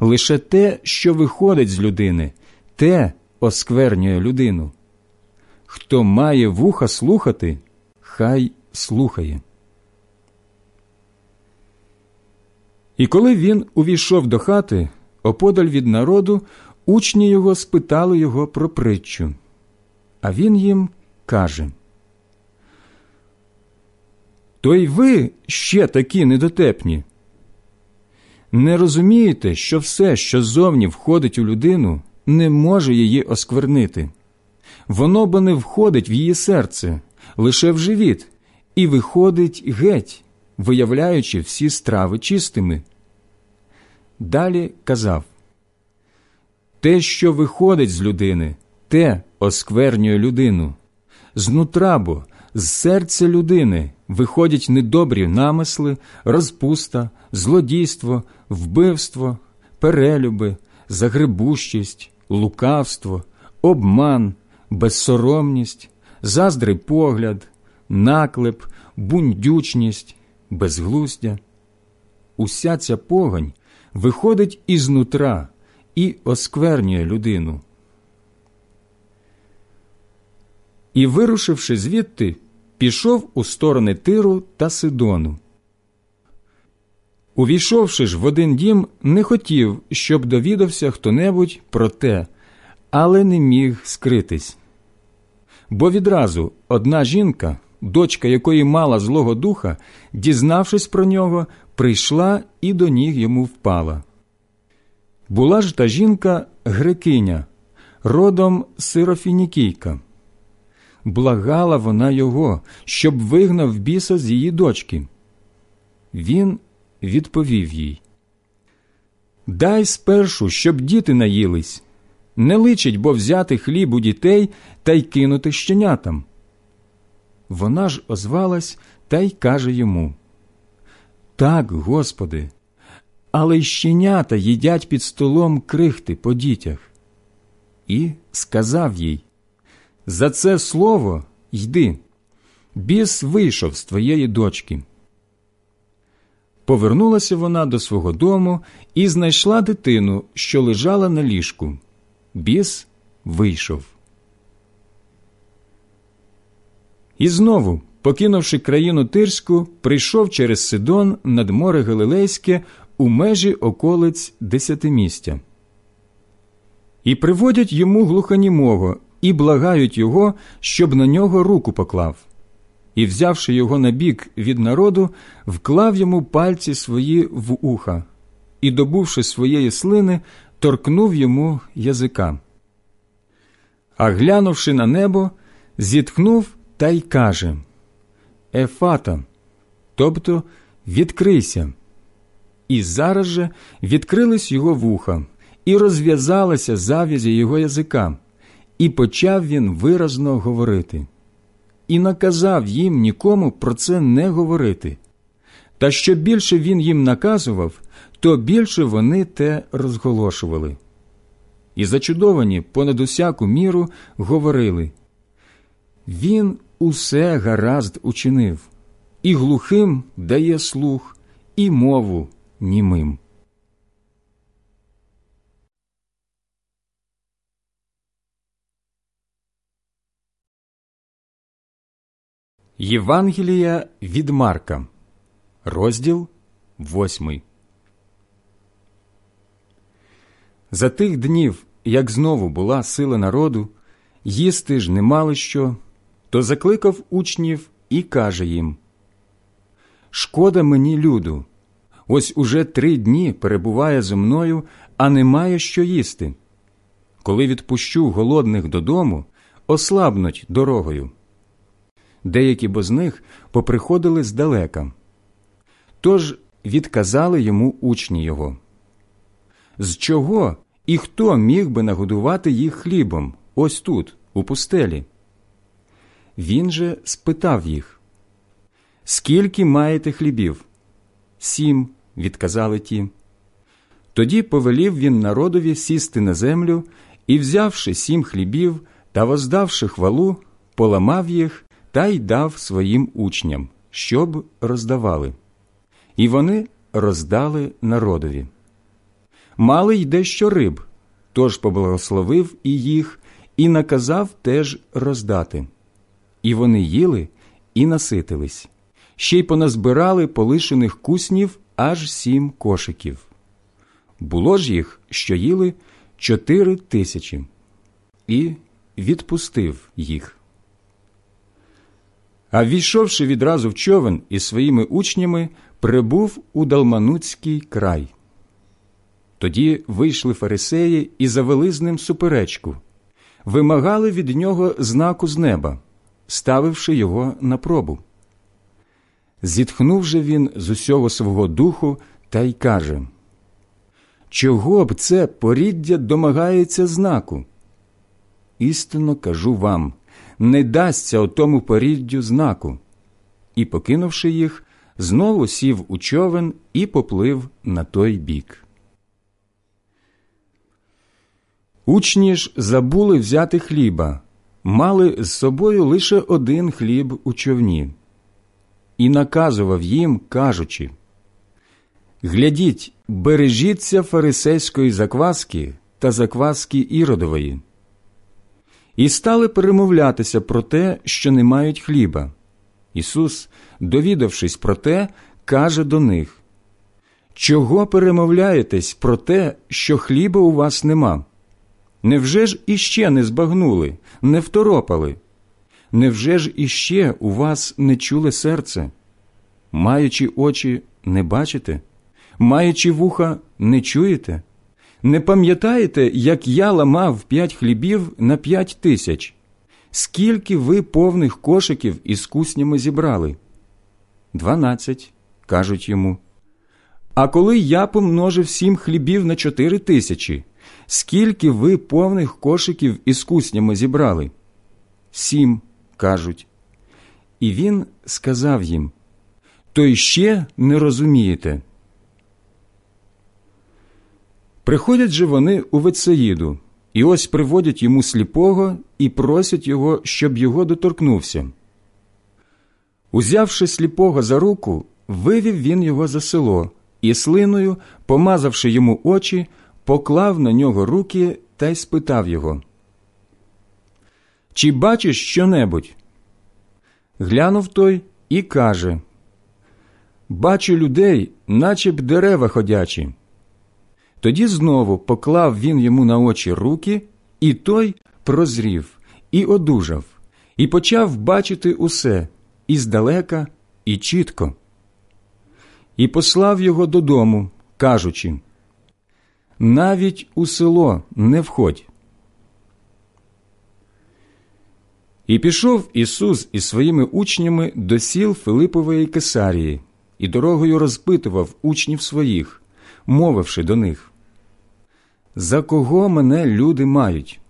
Лише те, що виходить з людини, те осквернює людину. Хто має вуха слухати, хай слухає. І коли він увійшов до хати, оподаль від народу, учні його спитали його про притчу. А він їм каже То й ви ще такі недотепні. Не розумієте, що все, що зовні входить у людину, не може її осквернити. Воно бо не входить в її серце, лише в живіт, і виходить геть, виявляючи всі страви чистими. Далі казав те, що виходить з людини, те осквернює людину. Знутра бо, з серця людини виходять недобрі намисли, розпуста, злодійство, вбивство, перелюби, загребущість, лукавство, обман, безсоромність, заздрий погляд, наклеп, бундючність, безглуздя. Уся ця погань виходить ізнутра і осквернює людину. І, вирушивши звідти, пішов у сторони Тиру та Сидону. Увійшовши ж в один дім, не хотів, щоб довідався хто небудь про те, але не міг скритись. Бо відразу одна жінка, дочка якої мала Злого Духа, дізнавшись про нього, прийшла і до ніг йому впала. Була ж та жінка грекиня, родом сирофінікійка. Благала вона його, щоб вигнав біса з її дочки. Він відповів їй Дай спершу, щоб діти наїлись. Не личить бо взяти хліб у дітей та й кинути щенятам. Вона ж озвалась та й каже йому Так, Господи, але й щенята їдять під столом крихти по дітях. І сказав їй За це слово йди, біс вийшов з твоєї дочки. Повернулася вона до свого дому і знайшла дитину, що лежала на ліжку. Біс вийшов. І знову, покинувши країну Тирську, прийшов через Сидон над море Галилейське у межі околиць десятимістя. І приводять йому глуханімого і благають його, щоб на нього руку поклав. і, взявши його на бік від народу, вклав йому пальці свої в уха і, добувши своєї слини, торкнув йому язика. А глянувши на небо, зітхнув та й каже Ефата, тобто відкрийся. І зараз же відкрились його вуха, і розв'язалася зав'язі його язика, і почав він виразно говорити, і наказав їм нікому про це не говорити. Та що більше він їм наказував, то більше вони те розголошували. І зачудовані понад усяку міру говорили Він усе гаразд учинив, і глухим дає слух, і мову німим. Євангелія від Марка, розділ восьмий. За тих днів, як знову була сила народу, їсти ж не мали що, то закликав учнів і каже їм Шкода мені, люду, ось уже три дні перебуває зо мною, а немає що їсти. Коли відпущу голодних додому, ослабнуть дорогою. Деякі бо з них поприходили здалека. Тож відказали йому учні його. З чого і хто міг би нагодувати їх хлібом ось тут, у пустелі? Він же спитав їх Скільки маєте хлібів? Сім, відказали ті. Тоді повелів він народові сісти на землю і, взявши сім хлібів та воздавши хвалу, поламав їх та й дав своїм учням, щоб роздавали. І вони роздали народові. Мали й дещо риб, тож поблагословив і їх, і наказав теж роздати. І вони їли і наситились, ще й поназбирали полишених куснів аж сім кошиків. Було ж їх, що їли чотири тисячі, і відпустив їх. А війшовши відразу в човен із своїми учнями, прибув у Далмануцький край. Тоді вийшли фарисеї і завели з ним суперечку, вимагали від нього знаку з неба, ставивши його на пробу. Зітхнув же він з усього свого духу та й каже Чого б це поріддя домагається знаку? Істинно кажу вам не дасться отому поріддю знаку. І, покинувши їх, знову сів у човен і поплив на той бік. Учні ж забули взяти хліба, мали з собою лише один хліб у човні, і наказував їм, кажучи Глядіть, бережіться фарисейської закваски та закваски іродової. І стали перемовлятися про те, що не мають хліба. Ісус, довідавшись про те, каже до них Чого перемовляєтесь про те, що хліба у вас нема? Невже ж іще не збагнули, не второпали? Невже ж іще у вас не чуле серце? Маючи очі, не бачите, маючи вуха, не чуєте? Не пам'ятаєте, як я ламав п'ять хлібів на п'ять тисяч? Скільки ви повних кошиків із куснями зібрали? Дванадцять, кажуть йому. А коли я помножив сім хлібів на чотири тисячі, скільки ви повних кошиків із куснями зібрали? Сім, кажуть. І він сказав їм То іще не розумієте. Приходять же вони у Вецеїду, і ось приводять йому сліпого і просять його, щоб його доторкнувся. Узявши сліпого за руку, вивів він його за село і слиною, помазавши йому очі, поклав на нього руки та й спитав його. Чи бачиш що-небудь? Глянув той і каже Бачу людей, наче б дерева ходячі. Тоді знову поклав він йому на очі руки, і той прозрів, і одужав, і почав бачити усе, і здалека, і чітко, і послав його додому, кажучи навіть у село не входь. І пішов Ісус із своїми учнями до сіл Филипової Кесарії і дорогою розпитував учнів своїх, мовивши до них За кого мене люди мають?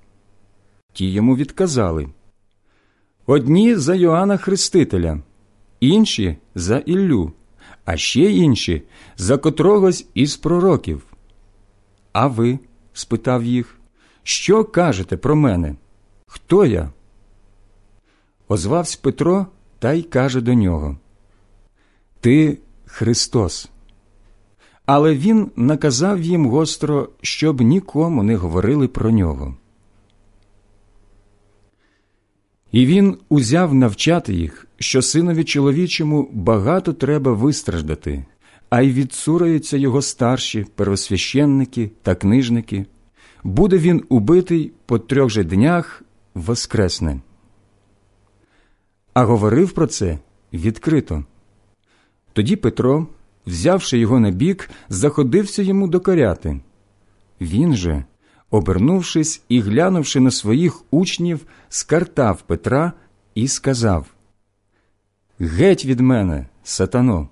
Ті йому відказали Одні за Йоанна Хрестителя, інші за Іллю, а ще інші за котрогось із пророків. А ви? спитав їх, що кажете про мене? Хто я? Озвався Петро та й каже до нього Ти Христос. Але він наказав їм гостро, щоб нікому не говорили про нього. І він узяв навчати їх, що синові чоловічому багато треба вистраждати, а й відсураються його старші первосвященники та книжники. Буде він убитий по трьох же днях воскресне. А говорив про це відкрито. Тоді Петро, взявши його на бік, заходився йому докоряти. Він же, обернувшись і глянувши на своїх учнів, скартав Петра і сказав Геть від мене, сатано,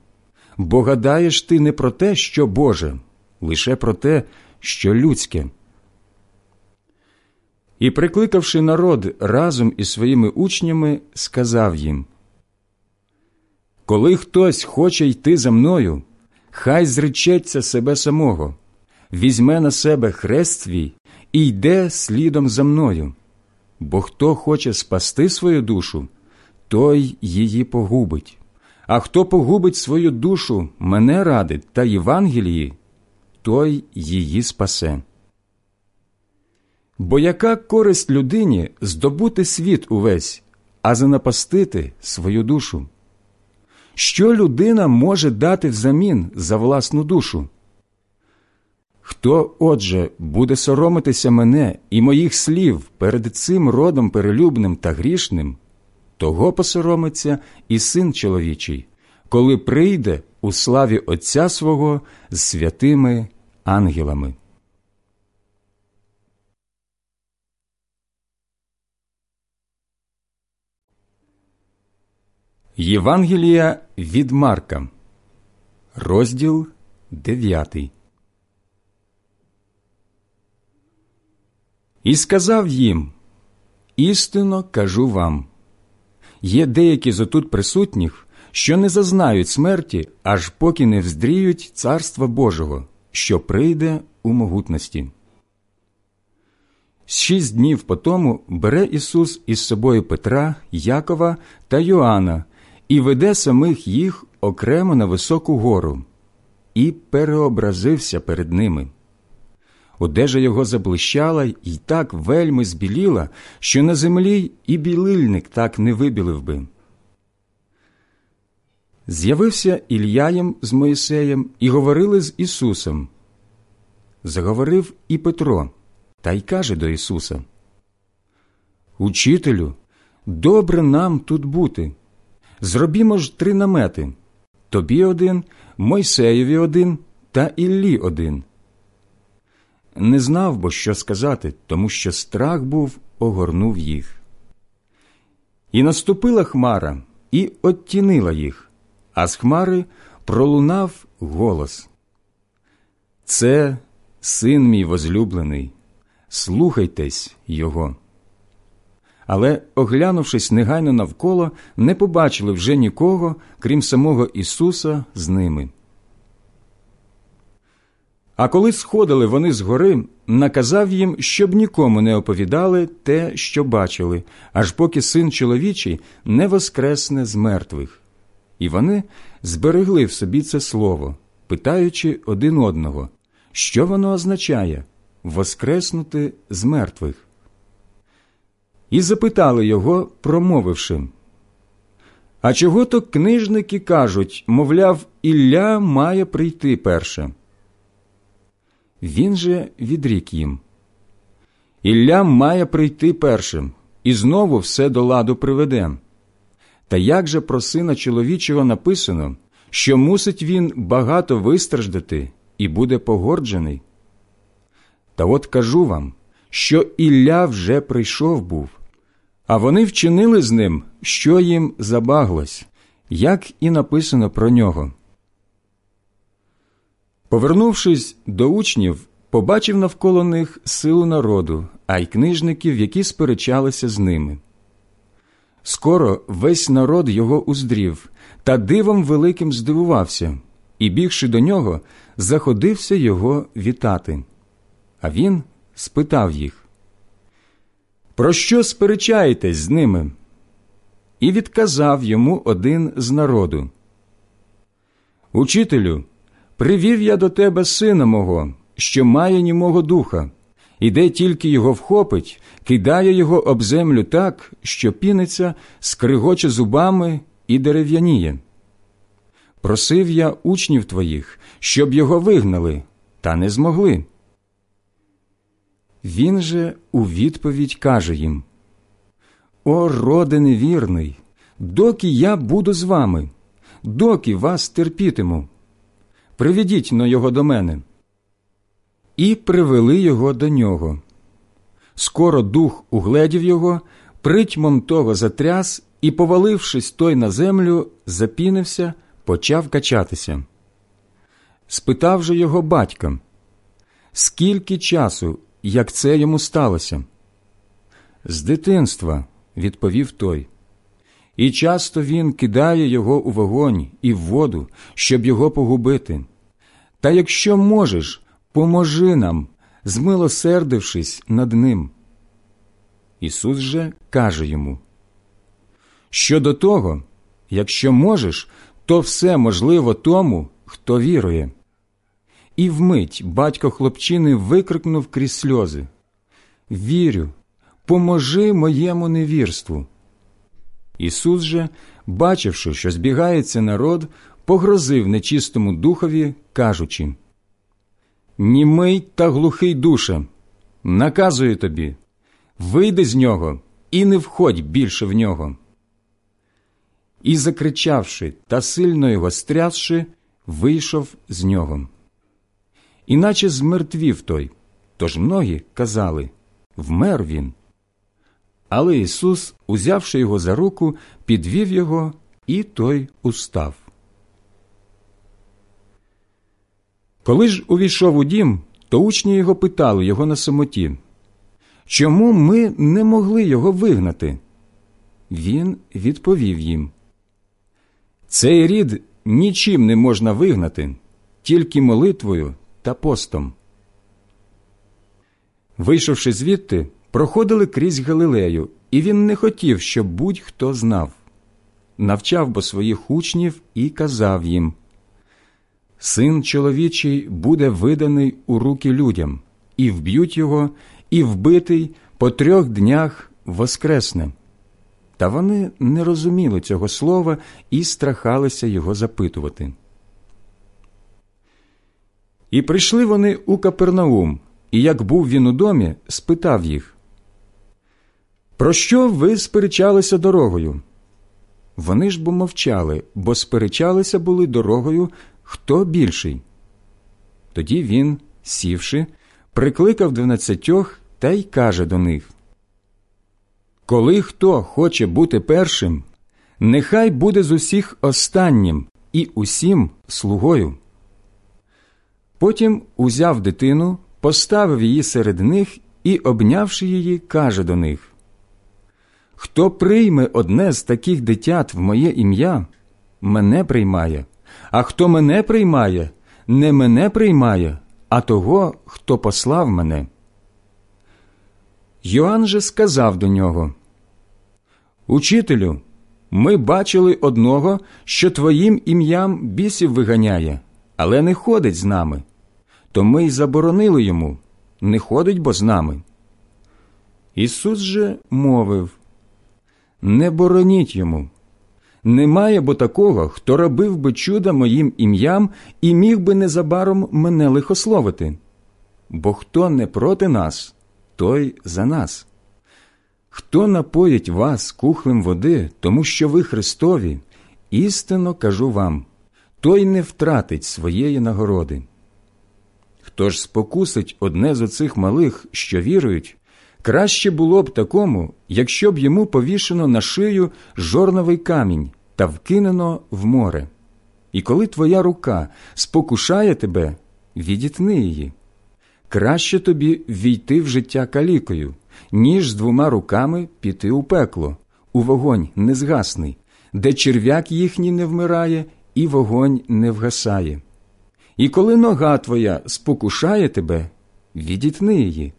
бо гадаєш ти не про те, що Боже, лише про те, що людське. І, прикликавши народ разом із своїми учнями, сказав їм Коли хтось хоче йти за мною, хай зречеться себе самого, візьме на себе хрест свій і йде слідом за мною. Бо хто хоче спасти свою душу, той її погубить. А хто погубить свою душу мене ради та Євангелії, той її спасе. Бо яка користь людині здобути світ увесь, а занапастити свою душу? Що людина може дати взамін за власну душу? Хто, отже, буде соромитися мене і моїх слів перед цим родом перелюбним та грішним, того посоромиться і син чоловічий, коли прийде у славі Отця свого з святими ангелами. Євангелія від Марка, розділ 9 І сказав їм Істинно кажу вам є деякі з отут присутніх, що не зазнають смерті, аж поки не вздріють Царства Божого, що прийде у могутності. Шість днів по тому бере Ісус із собою Петра, Якова та Йоанна і веде самих їх окремо на високу гору, і переобразився перед ними. Одежа його заблищала і так вельми збіліла, що на землі і білильник так не вибілив би. З'явився Ільяєм з Моїсеєм і говорили з Ісусом. Заговорив і Петро, та й каже до Ісуса: Учителю, добре нам тут бути. Зробімо ж три намети тобі один, Мойсеєві один та Іллі один. Не знав бо, що сказати, тому що страх був огорнув їх. І наступила хмара і оттінила їх, а з хмари пролунав голос. Це син мій возлюблений, слухайтесь його але, оглянувшись негайно навколо, не побачили вже нікого, крім самого Ісуса, з ними. А коли сходили вони з гори, наказав їм, щоб нікому не оповідали те, що бачили, аж поки син чоловічий не воскресне з мертвих. І вони зберегли в собі це слово, питаючи один одного, що воно означає воскреснути з мертвих і запитали його, промовивши. А чого то книжники кажуть, мовляв, Ілля має прийти перше. Він же відрік їм. Ілля має прийти першим і знову все до ладу приведе. Та як же про сина чоловічого написано, що мусить він багато вистраждати і буде погорджений? Та от кажу вам, що Ілля вже прийшов був, а вони вчинили з ним, що їм забаглось, як і написано про нього. Повернувшись до учнів, побачив навколо них силу народу, а й книжників, які сперечалися з ними. Скоро весь народ його уздрів та дивом великим здивувався, і, бігши до нього, заходився його вітати. А він спитав їх Про що сперечаєтесь з ними? І відказав йому один з народу. Учителю, привів я до тебе сина мого, що має німого духа, і де тільки його вхопить, кидає його об землю так, що піниться, скригоче зубами і дерев'яніє. Просив я учнів твоїх, щоб його вигнали, та не змогли. Він же у відповідь каже їм О, роде невірний, доки я буду з вами, доки вас терпітиму. Приведіть но його до мене. І привели його до нього. Скоро дух угледів його, притьмом того затряс і, повалившись той на землю, запінився, почав качатися. Спитав же його батька, скільки часу, як це йому сталося? З дитинства, відповів той. І часто він кидає його у вогонь і в воду, щоб його погубити. Та якщо можеш, поможи нам, змилосердившись над ним. Ісус же каже йому Щодо того, якщо можеш, то все можливо тому, хто вірує. І вмить батько хлопчини викрикнув крізь сльози Вірю, поможи моєму невірству. Ісус же, бачивши, що збігається народ, погрозив нечистому духові, кажучи Німий та глухий душе, наказую тобі, вийди з нього і не входь більше в нього. І, закричавши та сильно його стрясши, вийшов з нього. Іначе змертвів той, тож многі казали вмер він. Але Ісус, узявши його за руку, підвів його, і той устав. Коли ж увійшов у дім, то учні його питали його на самоті, чому ми не могли його вигнати? Він відповів їм Цей рід нічим не можна вигнати, тільки молитвою та постом. Вийшовши звідти, проходили крізь Галилею, і він не хотів, щоб будь-хто знав. Навчав бо своїх учнів і казав їм Син чоловічий буде виданий у руки людям, і вб'ють його, і вбитий по трьох днях воскресне. Та вони не розуміли цього слова і страхалися його запитувати. І прийшли вони у Капернаум, і як був він у домі, спитав їх Про що ви сперечалися дорогою? Вони ж бо мовчали, бо сперечалися були дорогою хто більший. Тоді він, сівши, прикликав дванадцятьох та й каже до них Коли хто хоче бути першим, нехай буде з усіх останнім і усім слугою. Потім узяв дитину, поставив її серед них і, обнявши її, каже до них Хто прийме одне з таких дитят в моє ім'я, мене приймає, а хто мене приймає, не мене приймає, а того, хто послав мене. Йоанн же сказав до нього Учителю, ми бачили одного, що твоїм ім'ям бісів виганяє, але не ходить з нами. То ми й заборонили йому не ходить бо з нами. Ісус же мовив Не бороніть йому. Немає бо такого, хто робив би чуда моїм ім'ям і міг би незабаром мене лихословити. Бо хто не проти нас, той за нас. Хто напоїть вас кухлем води, тому що ви Христові, істинно кажу вам, той не втратить своєї нагороди. Хто ж спокусить одне з оцих малих, що вірують, краще було б такому, якщо б йому повішено на шию жорновий камінь та вкинено в море. І коли твоя рука спокушає тебе, відітни її. Краще тобі війти в життя калікою, ніж з двома руками піти у пекло, у вогонь незгасний, де черв'як їхній не вмирає, і вогонь не вгасає. І коли нога твоя спокушає тебе, відітни її.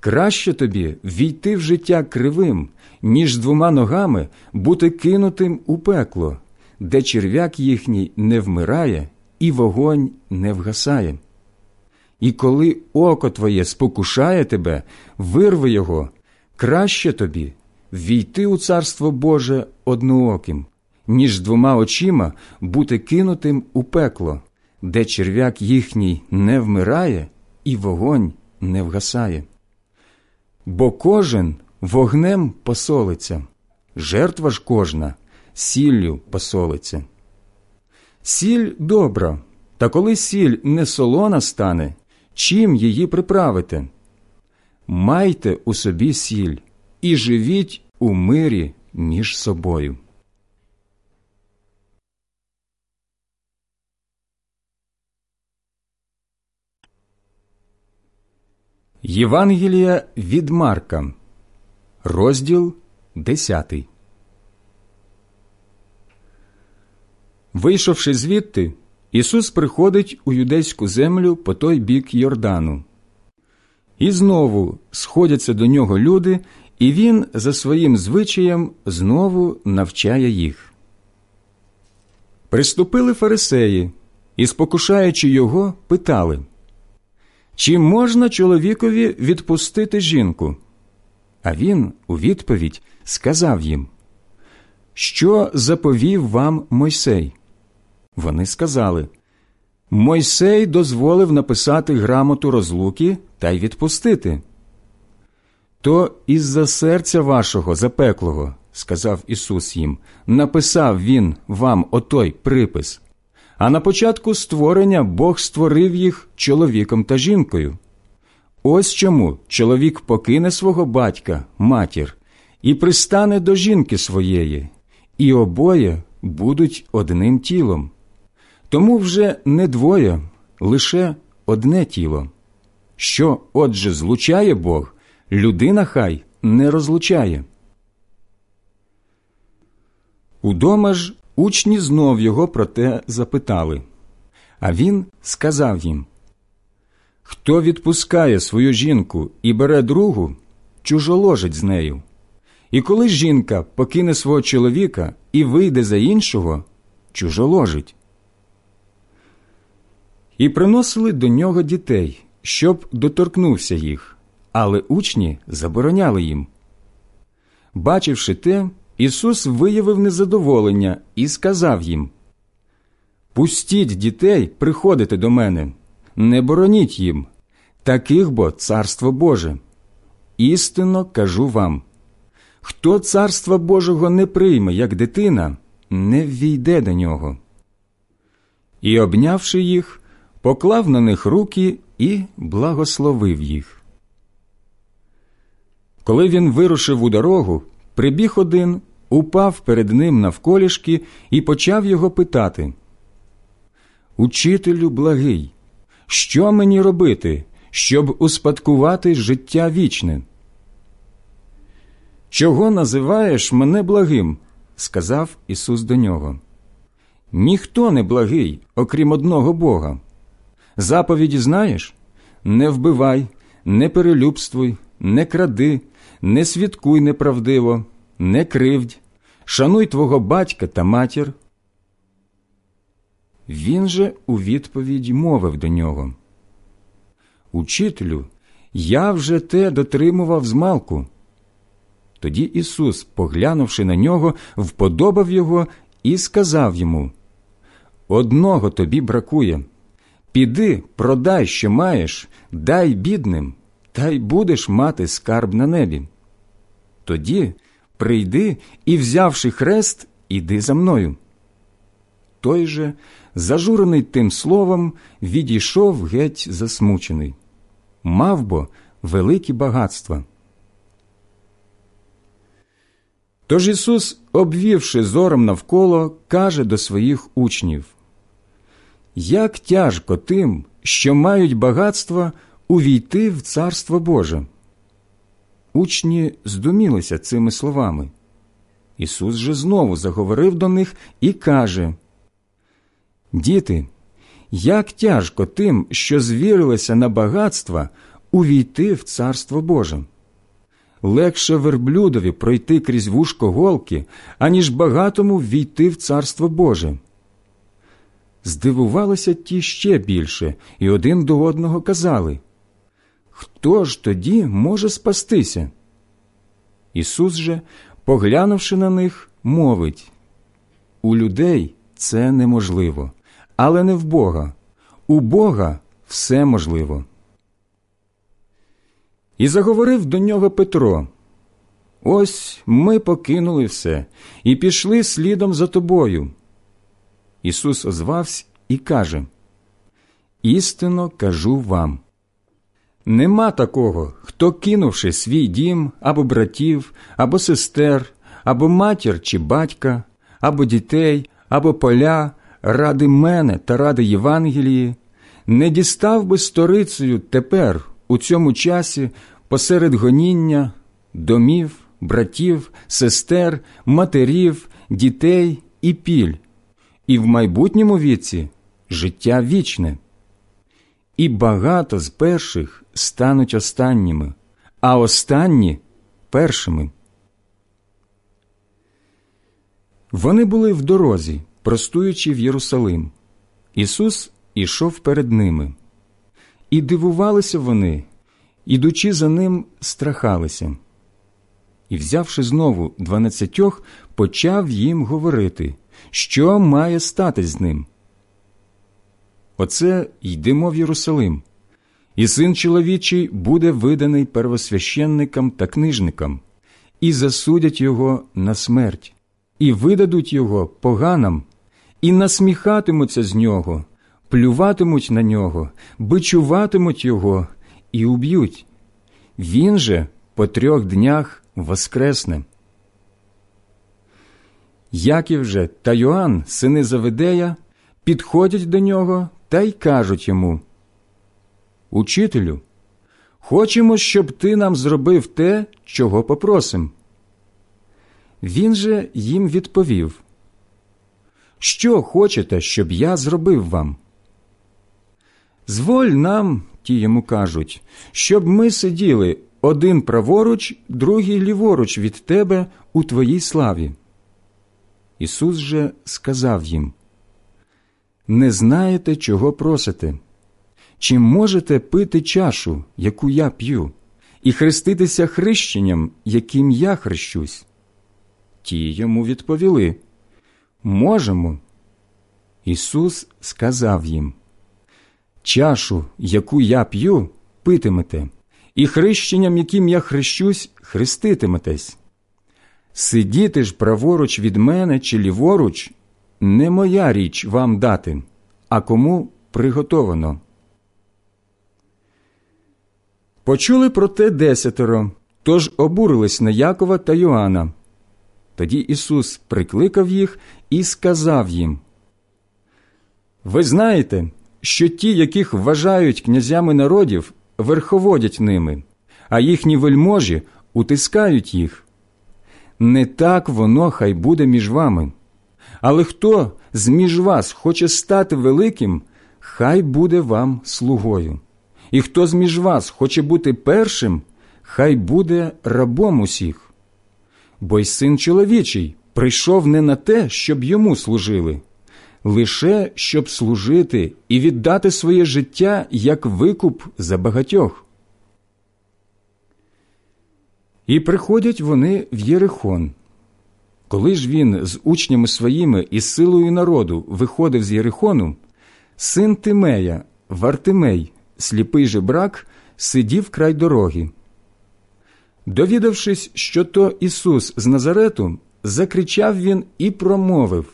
Краще тобі війти в життя кривим, ніж двома ногами бути кинутим у пекло, де черв'як їхній не вмирає, і вогонь не вгасає. І коли око твоє спокушає тебе, вирви його, краще тобі війти у Царство Боже однооким, ніж двома очима бути кинутим у пекло, де черв'як їхній не вмирає, і вогонь не вгасає. Бо кожен вогнем посолиться, жертва ж кожна сіллю посолиться. Сіль добра, та коли сіль не солона стане, чим її приправити? Майте у собі сіль і живіть у мирі між собою. Євангелія від Марка, розділ 10 Вийшовши звідти, Ісус приходить у юдейську землю по той бік Йордану. І знову сходяться до нього люди, і він за своїм звичаєм знову навчає їх. Приступили фарисеї і, спокушаючи його, питали Чи можна чоловікові відпустити жінку? А він у відповідь сказав їм Що заповів вам Мойсей? Вони сказали Мойсей дозволив написати грамоту розлуки та й відпустити. То із за серця вашого запеклого, сказав Ісус їм, написав Він вам отой припис. А на початку створення Бог створив їх чоловіком та жінкою. Ось чому чоловік покине свого батька, матір, і пристане до жінки своєї, і обоє будуть одним тілом. Тому вже не двоє, лише одне тіло. Що, отже, злучає Бог, людина хай не розлучає. Удома ж учні знов його про те запитали, а він сказав їм Хто відпускає свою жінку і бере другу, чужоложить з нею. І коли жінка покине свого чоловіка і вийде за іншого, чужоложить і приносили до нього дітей, щоб доторкнувся їх, але учні забороняли їм. Бачивши те, Ісус виявив незадоволення і сказав їм Пустіть дітей приходити до мене, не бороніть їм, таких бо царство Боже. Істинно кажу вам хто царства Божого не прийме, як дитина, не ввійде до нього. І, обнявши їх, поклав на них руки і благословив їх. Коли він вирушив у дорогу, прибіг один, упав перед ним навколішки і почав його питати Учителю благий, що мені робити, щоб успадкувати життя вічне? Чого називаєш мене благим? сказав Ісус до нього. Ніхто не благий, окрім одного Бога. Заповіді знаєш? Не вбивай, не перелюбствуй, не кради, не свідкуй неправдиво, не кривдь, шануй твого батька та матір. Він же у відповідь мовив до нього. Учителю, я вже те дотримував змалку. Тоді Ісус, поглянувши на нього, вподобав його і сказав йому Одного тобі бракує. Піди, продай, що маєш, дай бідним, та й будеш мати скарб на небі. тоді прийди і, взявши хрест, іди за мною. Той же, зажурений тим словом, відійшов геть засмучений. Мав бо великі багатства. Тож Ісус, обвівши зором навколо, каже до своїх учнів Як тяжко тим, що мають багатства, увійти в Царство Боже. Учні здумілися цими словами. Ісус же знову заговорив до них і каже Діти, як тяжко тим, що звірилися на багатства, увійти в Царство Боже. Легше верблюдові пройти крізь вушко голки, аніж багатому ввійти в Царство Боже. Здивувалися ті ще більше, і один до одного казали Хто ж тоді може спастися? Ісус же, поглянувши на них, мовить У людей це неможливо, але не в Бога. У Бога все можливо. І заговорив до нього Петро Ось ми покинули все і пішли слідом за тобою. Ісус озвався і каже Істинно кажу вам. Нема такого, хто, кинувши свій дім або братів, або сестер, або матір чи батька, або дітей, або поля, ради мене та ради Євангелії, не дістав би сторицею тепер, у цьому часі, посеред гоніння, домів, братів, сестер, матерів, дітей і піль, і в майбутньому віці життя вічне. І багато з перших стануть останніми, а останні першими. Вони були в дорозі, простуючи в Єрусалим. Ісус ішов перед ними. І дивувалися вони, ідучи за ним, страхалися. І, взявши знову дванадцятьох, почав їм говорити, що має статись з ним. Оце йдемо в Єрусалим, і син чоловічий буде виданий первосвященникам та книжникам, і засудять його на смерть, і видадуть його поганам, і насміхатимуться з нього, плюватимуть на нього, бичуватимуть його і уб'ють. Він же по трьох днях воскресне. Яків же та Йоанн, сини Заведея, підходять до нього та й кажуть йому Учителю, хочемо, щоб ти нам зробив те, чого попросим. Він же їм відповів Що хочете, щоб я зробив вам? Зволь нам, ті йому кажуть, щоб ми сиділи один праворуч, другий ліворуч від тебе у твоїй славі. Ісус же сказав їм Не знаєте, чого просите? Чи можете пити чашу, яку я п'ю, і хреститися хрещенням, яким я хрещусь? Ті йому відповіли Можемо. Ісус сказав їм Чашу, яку я п'ю, питимете, і хрещенням, яким я хрещусь, хреститиметесь. Сидіти ж праворуч від мене чи ліворуч не моя річ вам дати, а кому приготовано. Почули про те десятеро, тож обурились на Якова та Йоанна. Тоді Ісус прикликав їх і сказав їм Ви знаєте, що ті, яких вважають князями народів, верховодять ними, а їхні вельможі утискають їх. Не так воно хай буде між вами. Але хто з між вас хоче стати великим, хай буде вам слугою. І хто з між вас хоче бути першим, хай буде рабом усіх. Бо й син чоловічий прийшов не на те, щоб йому служили, лише щоб служити і віддати своє життя як викуп за багатьох. І приходять вони в Єрихон. Коли ж він з учнями своїми і силою народу виходив з Єрихону, син Тимея, Вартимей, сліпий жебрак, сидів край дороги. Довідавшись, що то Ісус з Назарету, закричав він і промовив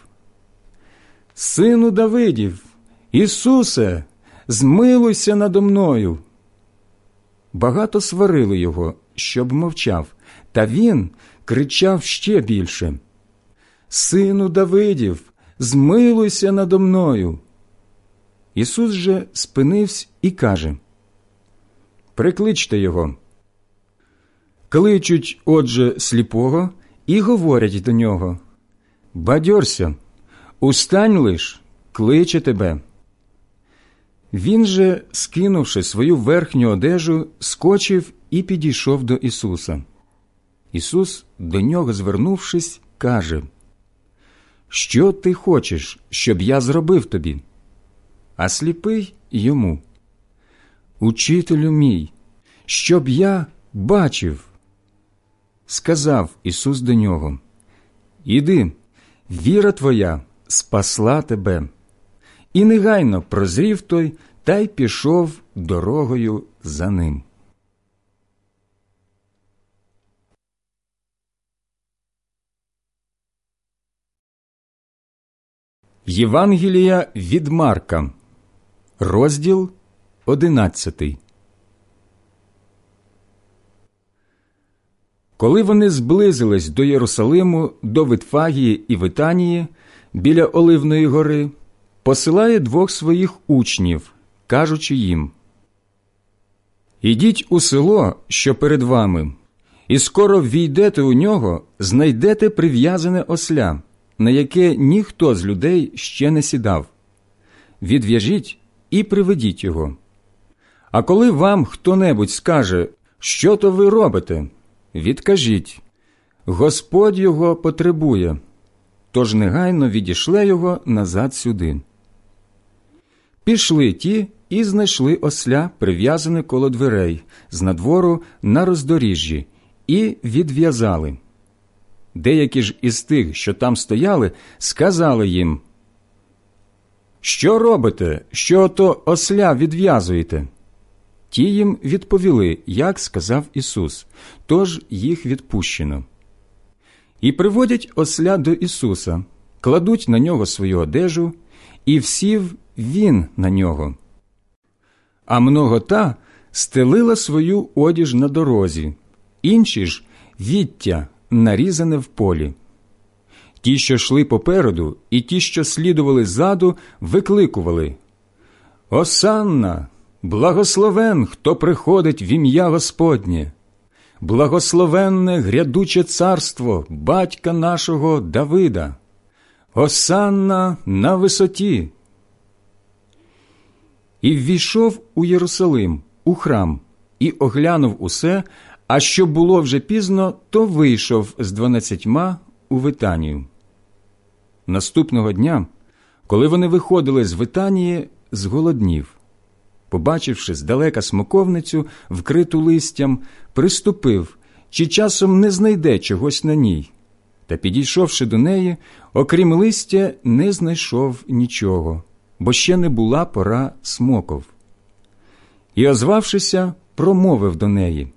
Сину Давидів, Ісусе, змилуйся надо мною. Багато сварили його, щоб мовчав, та він кричав ще більше Сину Давидів, змилуйся надо мною. Ісус же спинився і каже Прикличте його. Кличуть, отже, сліпого і говорять до нього Бадьорся, устань лиш, кличе тебе. Він же, скинувши свою верхню одежу, скочив і підійшов до Ісуса. Ісус, до нього звернувшись, каже Що ти хочеш, щоб я зробив тобі? А сліпий йому. Учителю мій, щоб я бачив. Сказав Ісус до нього Іди, віра твоя спасла тебе. І негайно прозрів той та й пішов дорогою за ним. Євангелія від Марка, розділ одинадцятий. Коли вони зблизились до Єрусалиму, до Витфагії і Витанії біля Оливної гори, посилає двох своїх учнів, кажучи їм Ідіть у село, що перед вами, і скоро війдете у нього, знайдете прив'язане осля, на яке ніхто з людей ще не сідав. Відв'яжіть і приведіть його. А коли вам хто небудь скаже, що то ви робите, відкажіть Господь його потребує, тож негайно відійшле його назад сюди. Пішли ті і знайшли осля, прив'язане коло дверей, з надвору на роздоріжжі, і відв'язали. Деякі ж із тих, що там стояли, сказали їм Що робите, що ото осля відв'язуєте? Ті їм відповіли, як сказав Ісус, тож їх відпущено. І приводять осля до Ісуса, кладуть на нього свою одежу, і всів він на нього. А многота стелила свою одіж на дорозі, інші ж віття нарізане в полі. Ті, що йшли попереду, і ті, що слідували ззаду, викликували Осанна, благословен, хто приходить в ім'я Господнє, благословенне грядуче царство батька нашого Давида, Осанна на висоті. І ввійшов у Єрусалим, у храм, і оглянув усе, а що було вже пізно, то вийшов з дванадцятьма у Витанію. Наступного дня, коли вони виходили з Витанії, зголоднів. Побачивши здалека смоковницю, вкриту листям, приступив, чи часом не знайде чогось на ній. Та, підійшовши до неї, окрім листя, не знайшов нічого, бо ще не була пора смоков. І, озвавшися, промовив до неї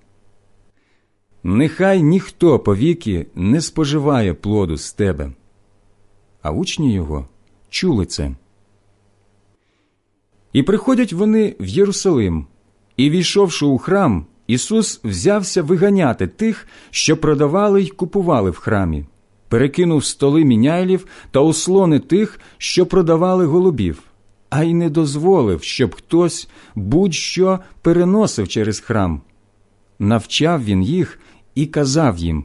Нехай ніхто повіки не споживає плоду з тебе. А учні його чули це. І приходять вони в Єрусалим, і, війшовши у храм, Ісус взявся виганяти тих, що продавали й купували в храмі, перекинув столи міняйлів та ослони тих, що продавали голубів, а й не дозволив, щоб хтось будь-що переносив через храм. Навчав він їх і казав їм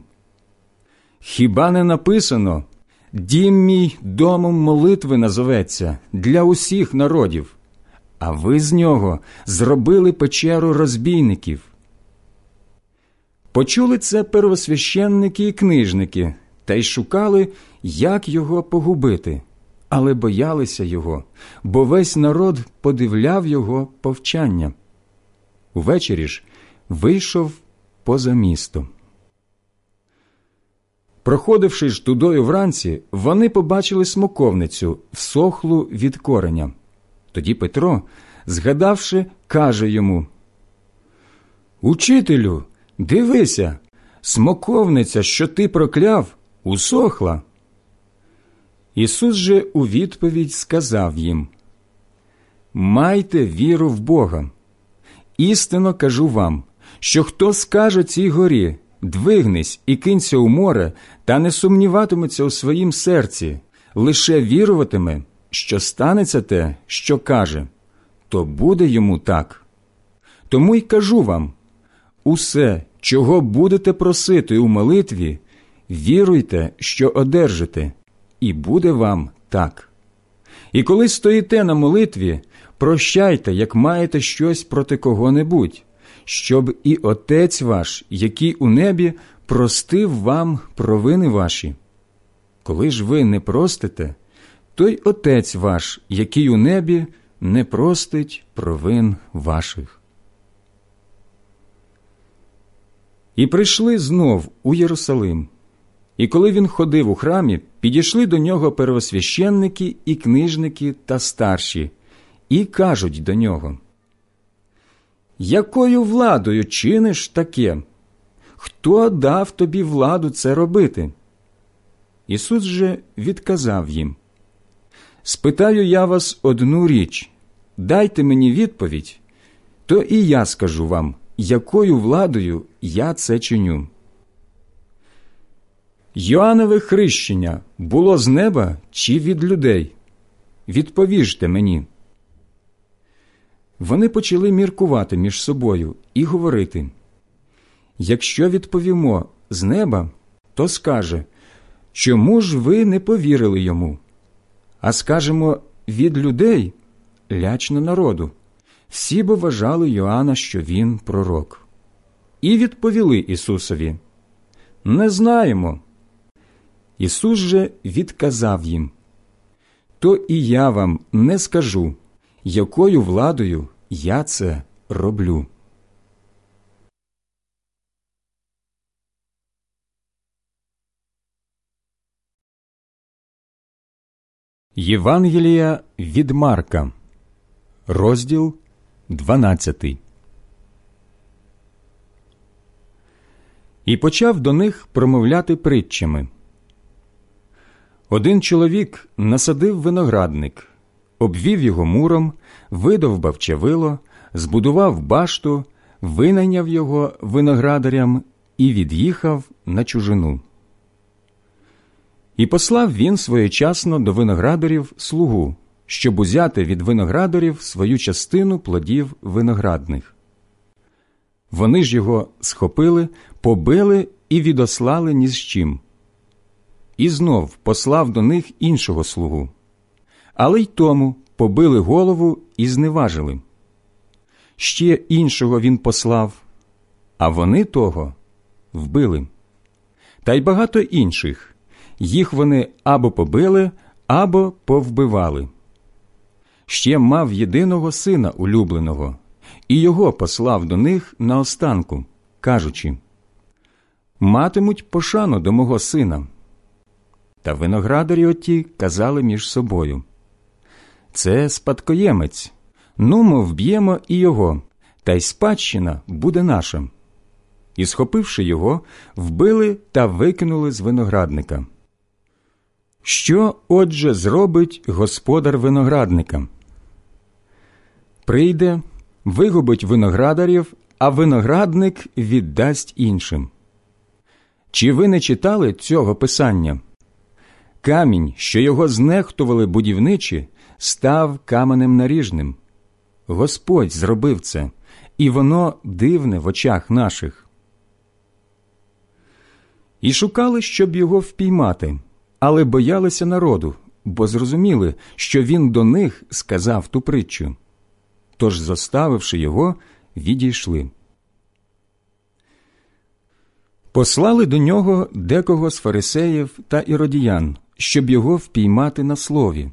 Хіба не написано Дім мій домом молитви назоветься для усіх народів, а ви з нього зробили печеру розбійників. Почули це первосвященники і книжники та й шукали, як його погубити, але боялися його, бо весь народ подивляв його повчання. Увечері ж вийшов поза місто. Проходивши ж тудою вранці, вони побачили смоковницю, всохлу від кореня. Тоді Петро, згадавши, каже йому Учителю, дивися, смоковниця, що ти прокляв, усохла. Ісус же у відповідь сказав їм Майте віру в Бога. Істинно кажу вам, що хто скаже цій горі двигнись і кинься у море, та не сумніватиметься у своїм серці, лише віруватиме, що станеться те, що каже, то буде йому так. Тому й кажу вам усе, чого будете просити у молитві, віруйте, що одержите, і буде вам так. І коли стоїте на молитві, прощайте, як маєте щось проти кого-небудь, щоб і Отець ваш, який у небі, простив вам провини ваші. Коли ж ви не простите, то й Отець ваш, який у небі, не простить провин ваших. І прийшли знов у Єрусалим. І коли він ходив у храмі, підійшли до нього первосвященники і книжники та старші, і кажуть до нього Якою владою чиниш таке? Хто дав тобі владу це робити? Ісус же відказав їм Спитаю я вас одну річ, дайте мені відповідь, то і я скажу вам, якою владою я це чиню. Йоанове хрещення було з неба чи від людей? Відповіжте мені. Вони почали міркувати між собою і говорити якщо відповімо з неба, то скаже чому ж ви не повірили йому? А скажемо від людей лячно народу. Всі б вважали Йоанна, що він пророк. І відповіли Ісусові Не знаємо. Ісус же відказав їм То і я вам не скажу, якою владою я це роблю. Євангелія від Марка, розділ 12 І почав до них промовляти притчами. Один чоловік насадив виноградник, обвів його муром, видовбав чавило, збудував башту, винайняв його виноградарям і від'їхав на чужину. І послав він своєчасно до виноградарів слугу, щоб узяти від виноградарів свою частину плодів виноградних. Вони ж його схопили, побили і відослали ні з чим. І знов послав до них іншого слугу. Але й тому побили голову і зневажили. Ще іншого він послав, а вони того вбили. Та й багато інших їх вони або побили, або повбивали. Ще мав єдиного сина улюбленого, і його послав до них наостанку, кажучи Матимуть пошану до мого сина. Та виноградарі оті казали між собою Це спадкоємець, нумо вб'ємо і його, та й спадщина буде наша. І, схопивши його, вбили та викинули з виноградника. Що, отже, зробить господар виноградника? Прийде, вигубить виноградарів, а виноградник віддасть іншим. Чи ви не читали цього писання? Камінь, що його знехтували будівничі, став каменем наріжним. Господь зробив це, і воно дивне в очах наших. І шукали, щоб його впіймати але боялися народу, бо зрозуміли, що він до них сказав ту притчу. Тож, заставивши його, відійшли. Послали до нього декого з фарисеїв та іродіян, щоб його впіймати на слові.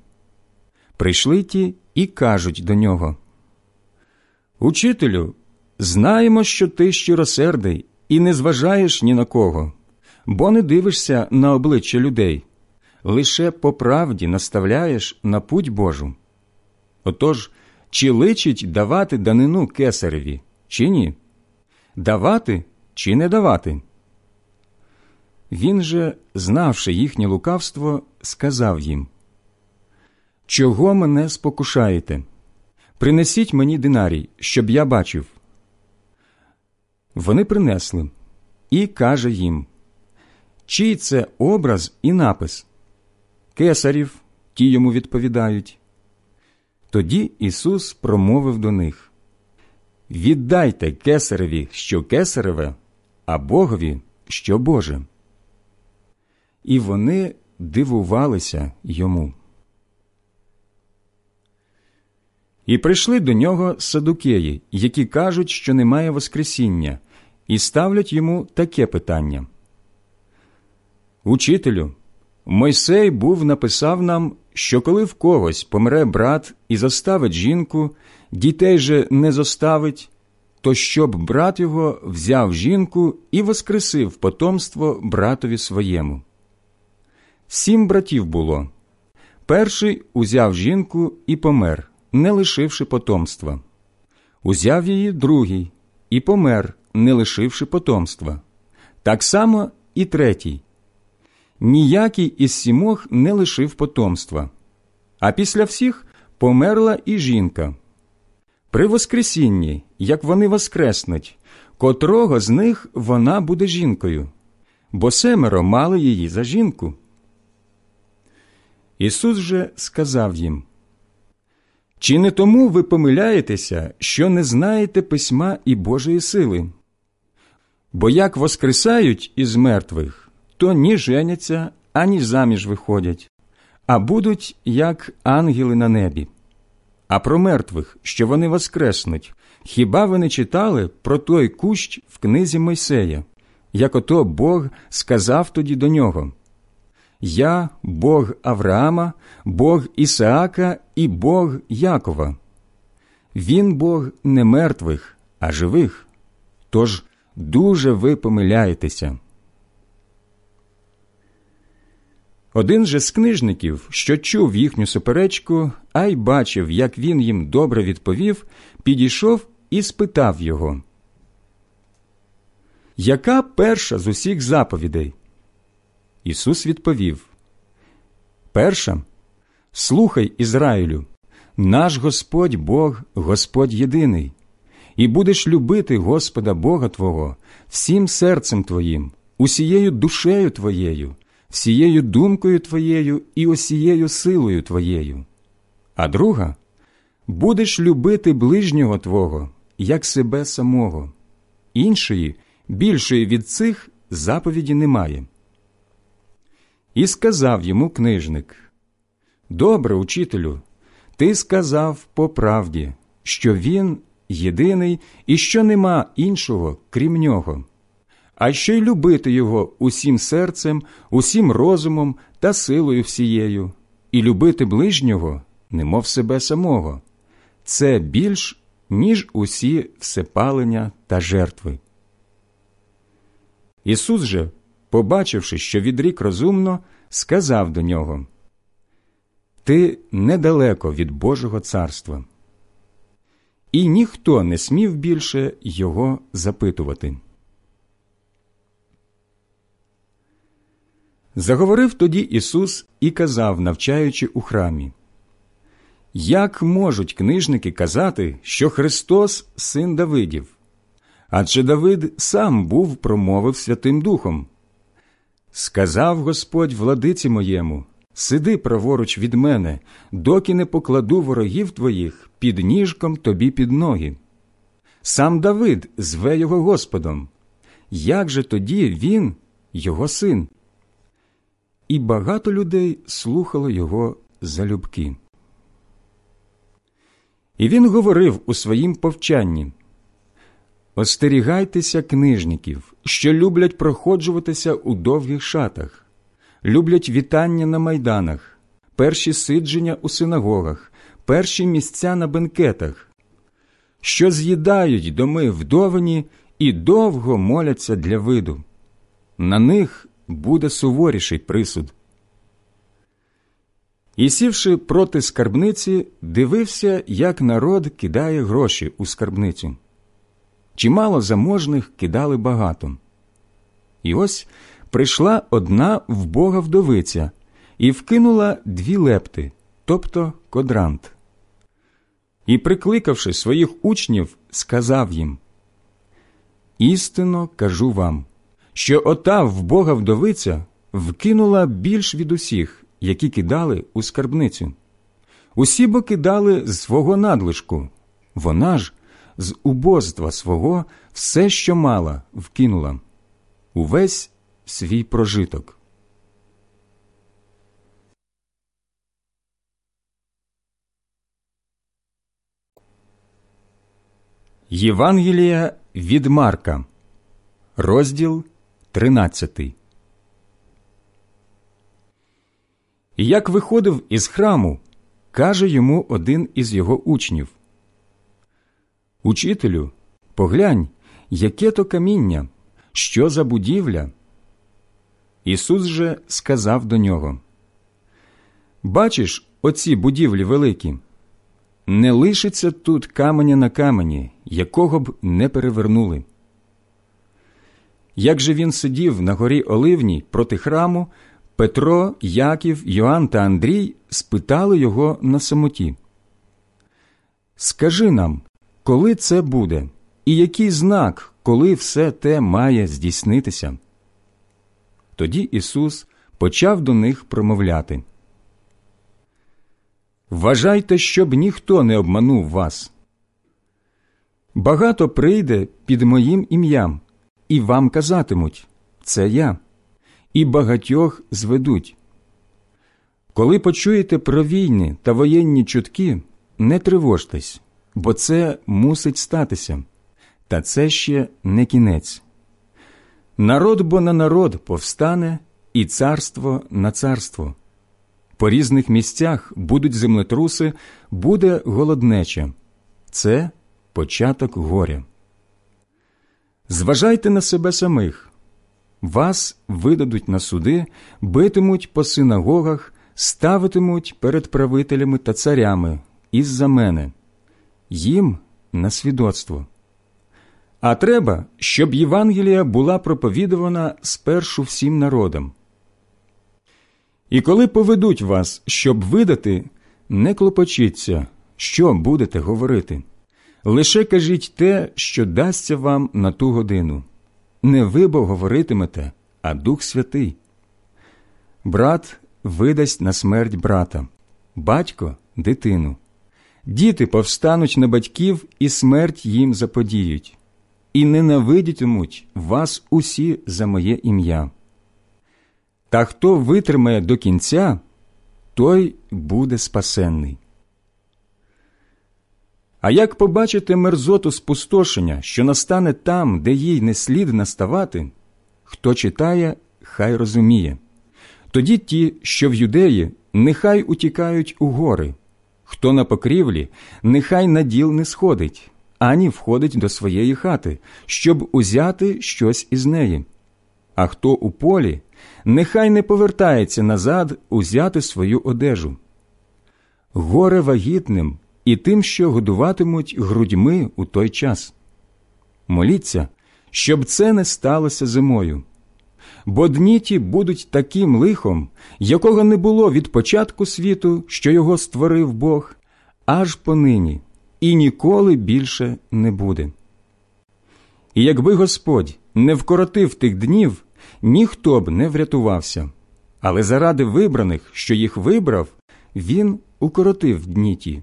Прийшли ті і кажуть до нього Учителю, знаємо, що ти щиросердий і не зважаєш ні на кого, бо не дивишся на обличчя людей, лише по правді наставляєш на путь Божу. Отож, чи личить давати данину кесареві, чи ні? Давати чи не давати? Він же, знавши їхнє лукавство, сказав їм Чого мене спокушаєте? Принесіть мені динарій, щоб я бачив. Вони принесли і каже їм Чий це образ і напис? Кесарів, ті йому відповідають. Тоді Ісус промовив до них Віддайте кесареві, що кесареве, а Богові, що Боже. І вони дивувалися йому. І прийшли до нього садукеї, які кажуть, що немає Воскресіння, і ставлять йому таке питання. Учителю, Мойсей був написав нам, що коли в когось помре брат і заставить жінку, дітей же не зоставить, то щоб брат його взяв жінку і воскресив потомство братові своєму. Сім братів було. Перший узяв жінку і помер, не лишивши потомства. Узяв її другий і помер, не лишивши потомства. Так само і третій. Ніякий із сімох не лишив потомства. А після всіх померла і жінка. При Воскресінні, як вони воскреснуть, котрого з них вона буде жінкою, бо семеро мали її за жінку. Ісус же сказав їм Чи не тому ви помиляєтеся, що не знаєте письма і Божої сили? Бо як воскресають із мертвих, то ні женяться, ані заміж виходять, а будуть як ангели на небі. А про мертвих, що вони воскреснуть, хіба ви не читали про той кущ в книзі Мойсея, як ото Бог сказав тоді до нього? Я Бог Авраама, Бог Ісаака і Бог Якова. Він Бог не мертвих, а живих. Тож дуже ви помиляєтеся. Один же з книжників, що чув їхню суперечку, а й бачив, як він їм добре відповів, підійшов і спитав його. Яка перша з усіх заповідей? Ісус відповів Перша, слухай Ізраїлю, наш Господь Бог, Господь єдиний, і будеш любити Господа Бога Твого всім серцем Твоїм, усією душею Твоєю, всією думкою Твоєю і усією силою Твоєю. А друга будеш любити ближнього Твого, як себе самого. Іншої, більшої від цих заповіді немає. І сказав йому книжник Добре, учителю, ти сказав по правді, що він єдиний і що нема іншого, крім нього, а що й любити його усім серцем, усім розумом та силою всією, і любити ближнього, немов себе самого. Це більш, ніж усі всепалення та жертви. Ісус же побачивши, що відрік розумно, сказав до нього Ти недалеко від Божого царства. І ніхто не смів більше його запитувати. Заговорив тоді Ісус і казав, навчаючи у храмі Як можуть книжники казати, що Христос син Давидів? Адже Давид сам був промовив Святим Духом. Сказав Господь владиці моєму, сиди праворуч від мене, доки не покладу ворогів твоїх під ніжком тобі під ноги. Сам Давид зве його Господом. Як же тоді він, його син? І багато людей слухало його залюбки. І він говорив у своїм повчанні Остерігайтеся книжників, що люблять проходжуватися у довгих шатах, люблять вітання на майданах, перші сидження у синагогах, перші місця на бенкетах, що з'їдають доми вдовані і довго моляться для виду. На них буде суворіший присуд. І сівши проти скарбниці, дивився, як народ кидає гроші у скарбницю чимало заможних кидали багато. І ось прийшла одна вбога вдовиця і вкинула дві лепти, тобто кодрант. І, прикликавши своїх учнів, сказав їм Істинно кажу вам, що ота вбога вдовиця вкинула більш від усіх, які кидали у скарбницю. Усі бо кидали з свого надлишку, вона ж з убоства свого все, що мала, вкинула увесь свій прожиток. Євангелія від Марка, розділ 13. Як виходив із храму, каже йому один із його учнів Учителю, поглянь, яке то каміння, що за будівля? Ісус же сказав до нього Бачиш оці будівлі великі? Не лишиться тут каменя на камені, якого б не перевернули. Як же він сидів на горі Оливній проти храму, Петро, Яків, Йоанн та Андрій спитали його на самоті. Скажи нам, коли це буде, і який знак, коли все те має здійснитися? Тоді Ісус почав до них промовляти. Вважайте, щоб ніхто не обманув вас. Багато прийде під моїм ім'ям, і вам казатимуть це я, і багатьох зведуть. Коли почуєте про війни та воєнні чутки, не тривожтесь, бо це мусить статися, та це ще не кінець. Народ бо на народ повстане, і царство на царство. По різних місцях будуть землетруси, буде голоднеча. Це початок горя. Зважайте на себе самих. Вас видадуть на суди, битимуть по синагогах, ставитимуть перед правителями та царями із за мене, їм на свідоцтво. А треба, щоб Євангелія була проповідувана спершу всім народам. І коли поведуть вас, щоб видати, не клопочіться, що будете говорити. Лише кажіть те, що дасться вам на ту годину. Не ви бо говоритимете, а Дух Святий. Брат видасть на смерть брата, батько дитину. Діти повстануть на батьків і смерть їм заподіють, і ненавидітимуть вас усі за моє ім'я. Та хто витримає до кінця, той буде спасенний. А як побачите мерзоту спустошення, що настане там, де їй не слід наставати, хто читає, хай розуміє. Тоді ті, що в юдеї, нехай утікають у гори, хто на покрівлі, нехай на діл не сходить, ані входить до своєї хати, щоб узяти щось із неї. А хто у полі, нехай не повертається назад узяти свою одежу. Горе вагітним і тим, що годуватимуть грудьми у той час. Моліться, щоб це не сталося зимою. Бо дні ті будуть таким лихом, якого не було від початку світу, що його створив Бог, аж понині, і ніколи більше не буде. І якби Господь не вкоротив тих днів, ніхто б не врятувався, але заради вибраних, що їх вибрав, він укоротив дні ті.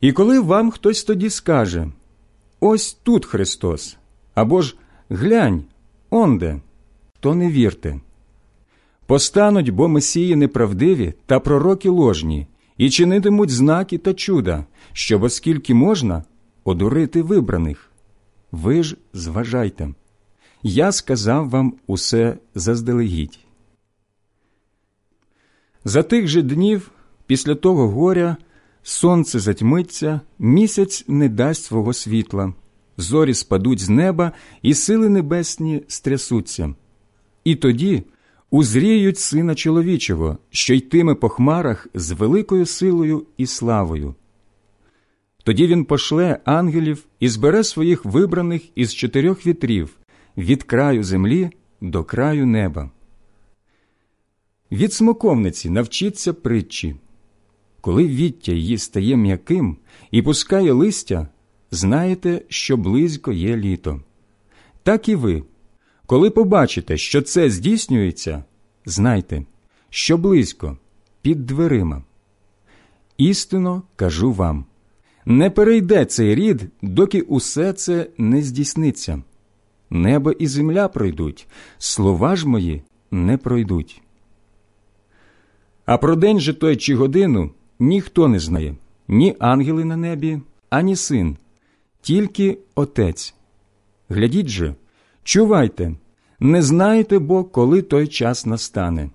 І коли вам хтось тоді скаже Ось тут Христос, або ж глянь, онде, то не вірте. Постануть бо месії неправдиві та пророки ложні, і чинитимуть знаки та чуда, щоб, оскільки можна, одурити вибраних. Ви ж зважайте. Я сказав вам усе заздалегідь. За тих же днів, після того горя, сонце затьмиться, місяць не дасть свого світла, зорі спадуть з неба, і сили небесні стрясуться. І тоді узріють сина чоловічого, що йтиме по хмарах з великою силою і славою. Тоді він пошле ангелів і збере своїх вибраних із чотирьох вітрів, від краю землі до краю неба. Від смоковниці навчіться притчі. Коли віття її стає м'яким і пускає листя, знаєте, що близько є літо. Так і ви, коли побачите, що це здійснюється, знайте, що близько під дверима. Істинно кажу вам не перейде цей рід, доки усе це не здійсниться. Небо і земля пройдуть, слова ж мої не пройдуть. А про день же той чи годину ніхто не знає, ні ангели на небі, ані син, тільки Отець. Глядіть же, чувайте, не знаєте бо, коли той час настане.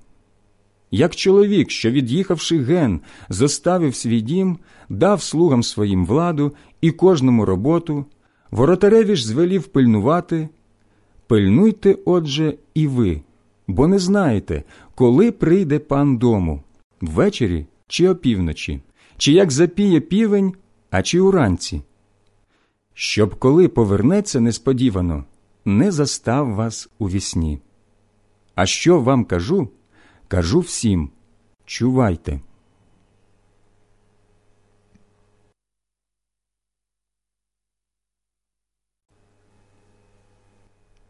Як чоловік, що, від'їхавши ген, зоставив свій дім, дав слугам своїм владу і кожному роботу, воротареві ж звелів пильнувати, пильнуйте, отже, і ви, бо не знаєте, коли прийде пан дому, ввечері чи опівночі, чи як запіє півень, а чи уранці. Щоб коли повернеться несподівано, не застав вас у вісні. А що вам кажу? Кажу всім чувайте.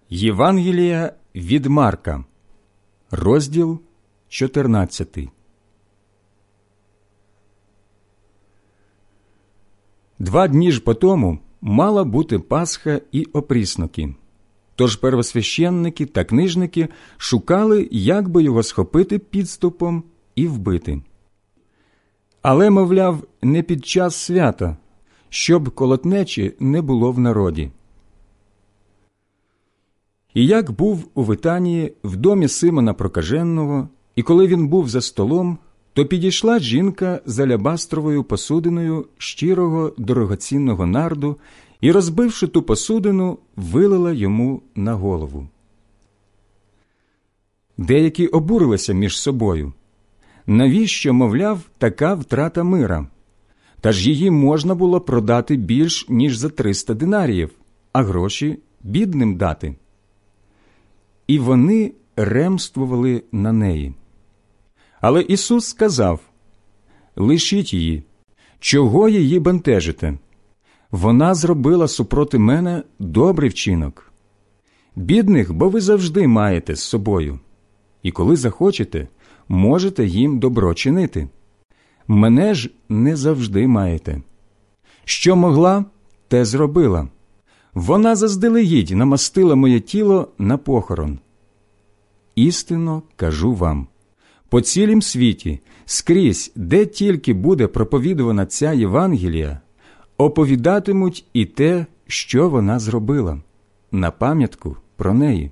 Євангелія від Марка, розділ 14. Два дні ж по тому мала бути Пасха і опрісноки. Тож первосвященники та книжники шукали, як би його схопити підступом і вбити. Але, мовляв, не під час свята, щоб колотнечі не було в народі. І як був у Витанії в домі Симона Прокаженного, і коли він був за столом, то підійшла жінка з алябастровою посудиною щирого дорогоцінного нарду і, розбивши ту посудину, вилила йому на голову. Деякі обурилися між собою. Навіщо, мовляв, така втрата мира? Та ж її можна було продати більш ніж за триста динаріїв, а гроші бідним дати. І вони ремствували на неї. Але Ісус сказав Лишіть її, чого її бентежите? Вона зробила супроти мене добрий вчинок. Бідних, бо ви завжди маєте з собою, і коли захочете, можете їм добро чинити. Мене ж не завжди маєте. Що могла, те зробила. Вона заздалегідь намастила моє тіло на похорон. Істинно кажу вам по цілім світі, скрізь, де тільки буде проповідувана ця Євангелія, оповідатимуть і те, що вона зробила, на пам'ятку про неї.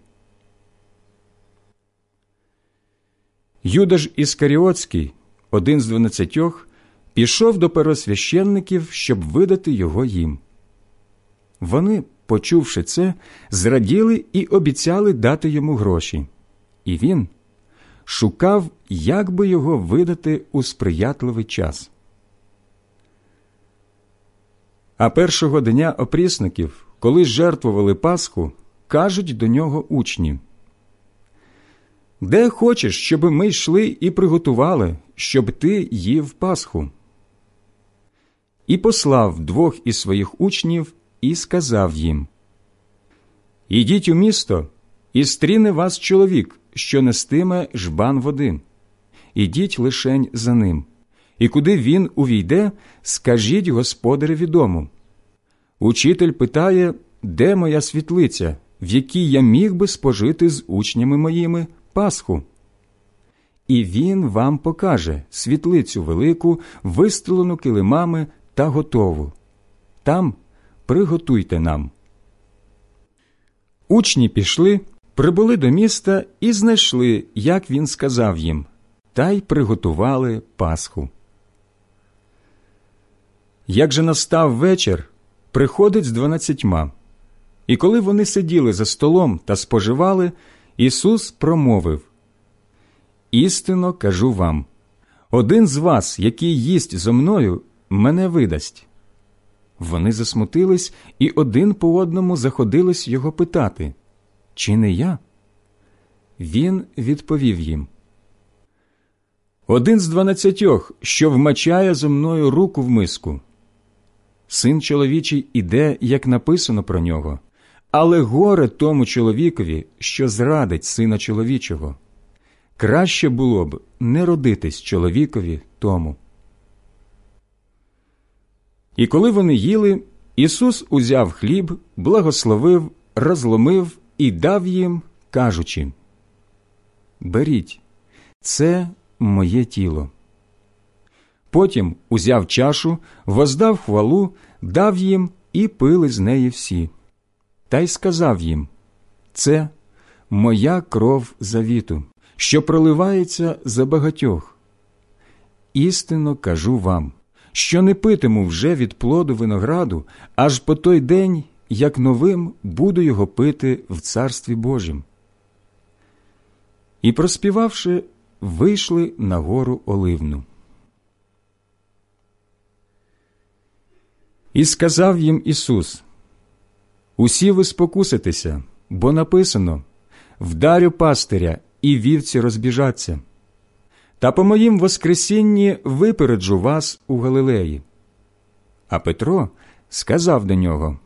Юда ж Іскаріотський, один з дванадцятьох, пішов до первосвященників, щоб видати його їм. Вони, почувши це, зраділи і обіцяли дати йому гроші. І він шукав, як би його видати у сприятливий час. А першого дня опрісників, коли жертвували Пасху, кажуть до нього учні Де хочеш, щоб ми йшли і приготували, щоб ти їв Пасху? І послав двох із своїх учнів і сказав їм Ідіть у місто, і стріне вас чоловік, що нестиме жбан води. Ідіть лишень за ним, і куди він увійде, скажіть господареві дому. Учитель питає, де моя світлиця, в якій я міг би спожити з учнями моїми Пасху. І він вам покаже світлицю велику, вистелену килимами та готову. Там приготуйте нам. Учні пішли, прибули до міста і знайшли, як він сказав їм, та й приготували Пасху. Як же настав вечір, приходить з дванадцятьма. І коли вони сиділи за столом та споживали, Ісус промовив Істинно кажу вам один з вас, який їсть зо мною, мене видасть. Вони засмутились і один по одному заходились його питати чи не я? Він відповів їм Один з дванадцятьох, що вмачає зо мною руку в миску. Син чоловічий іде, як написано про нього, але горе тому чоловікові, що зрадить сина чоловічого. Краще було б не родитись чоловікові тому. І коли вони їли, Ісус узяв хліб, благословив, розломив і дав їм, кажучи Беріть, це моє тіло. Потім узяв чашу, воздав хвалу, дав їм і пили з неї всі. Та й сказав їм Це моя кров завіту, що проливається за багатьох. Істинно кажу вам, що не питиму вже від плоду винограду, аж по той день, як новим буду його пити в Царстві Божім. І, проспівавши, вийшли на гору Оливну. І сказав їм Ісус Усі ви спокуситеся, бо написано Вдарю пастиря, і вівці розбіжаться. Та по моїм Воскресінні випереджу вас у Галилеї. А Петро сказав до нього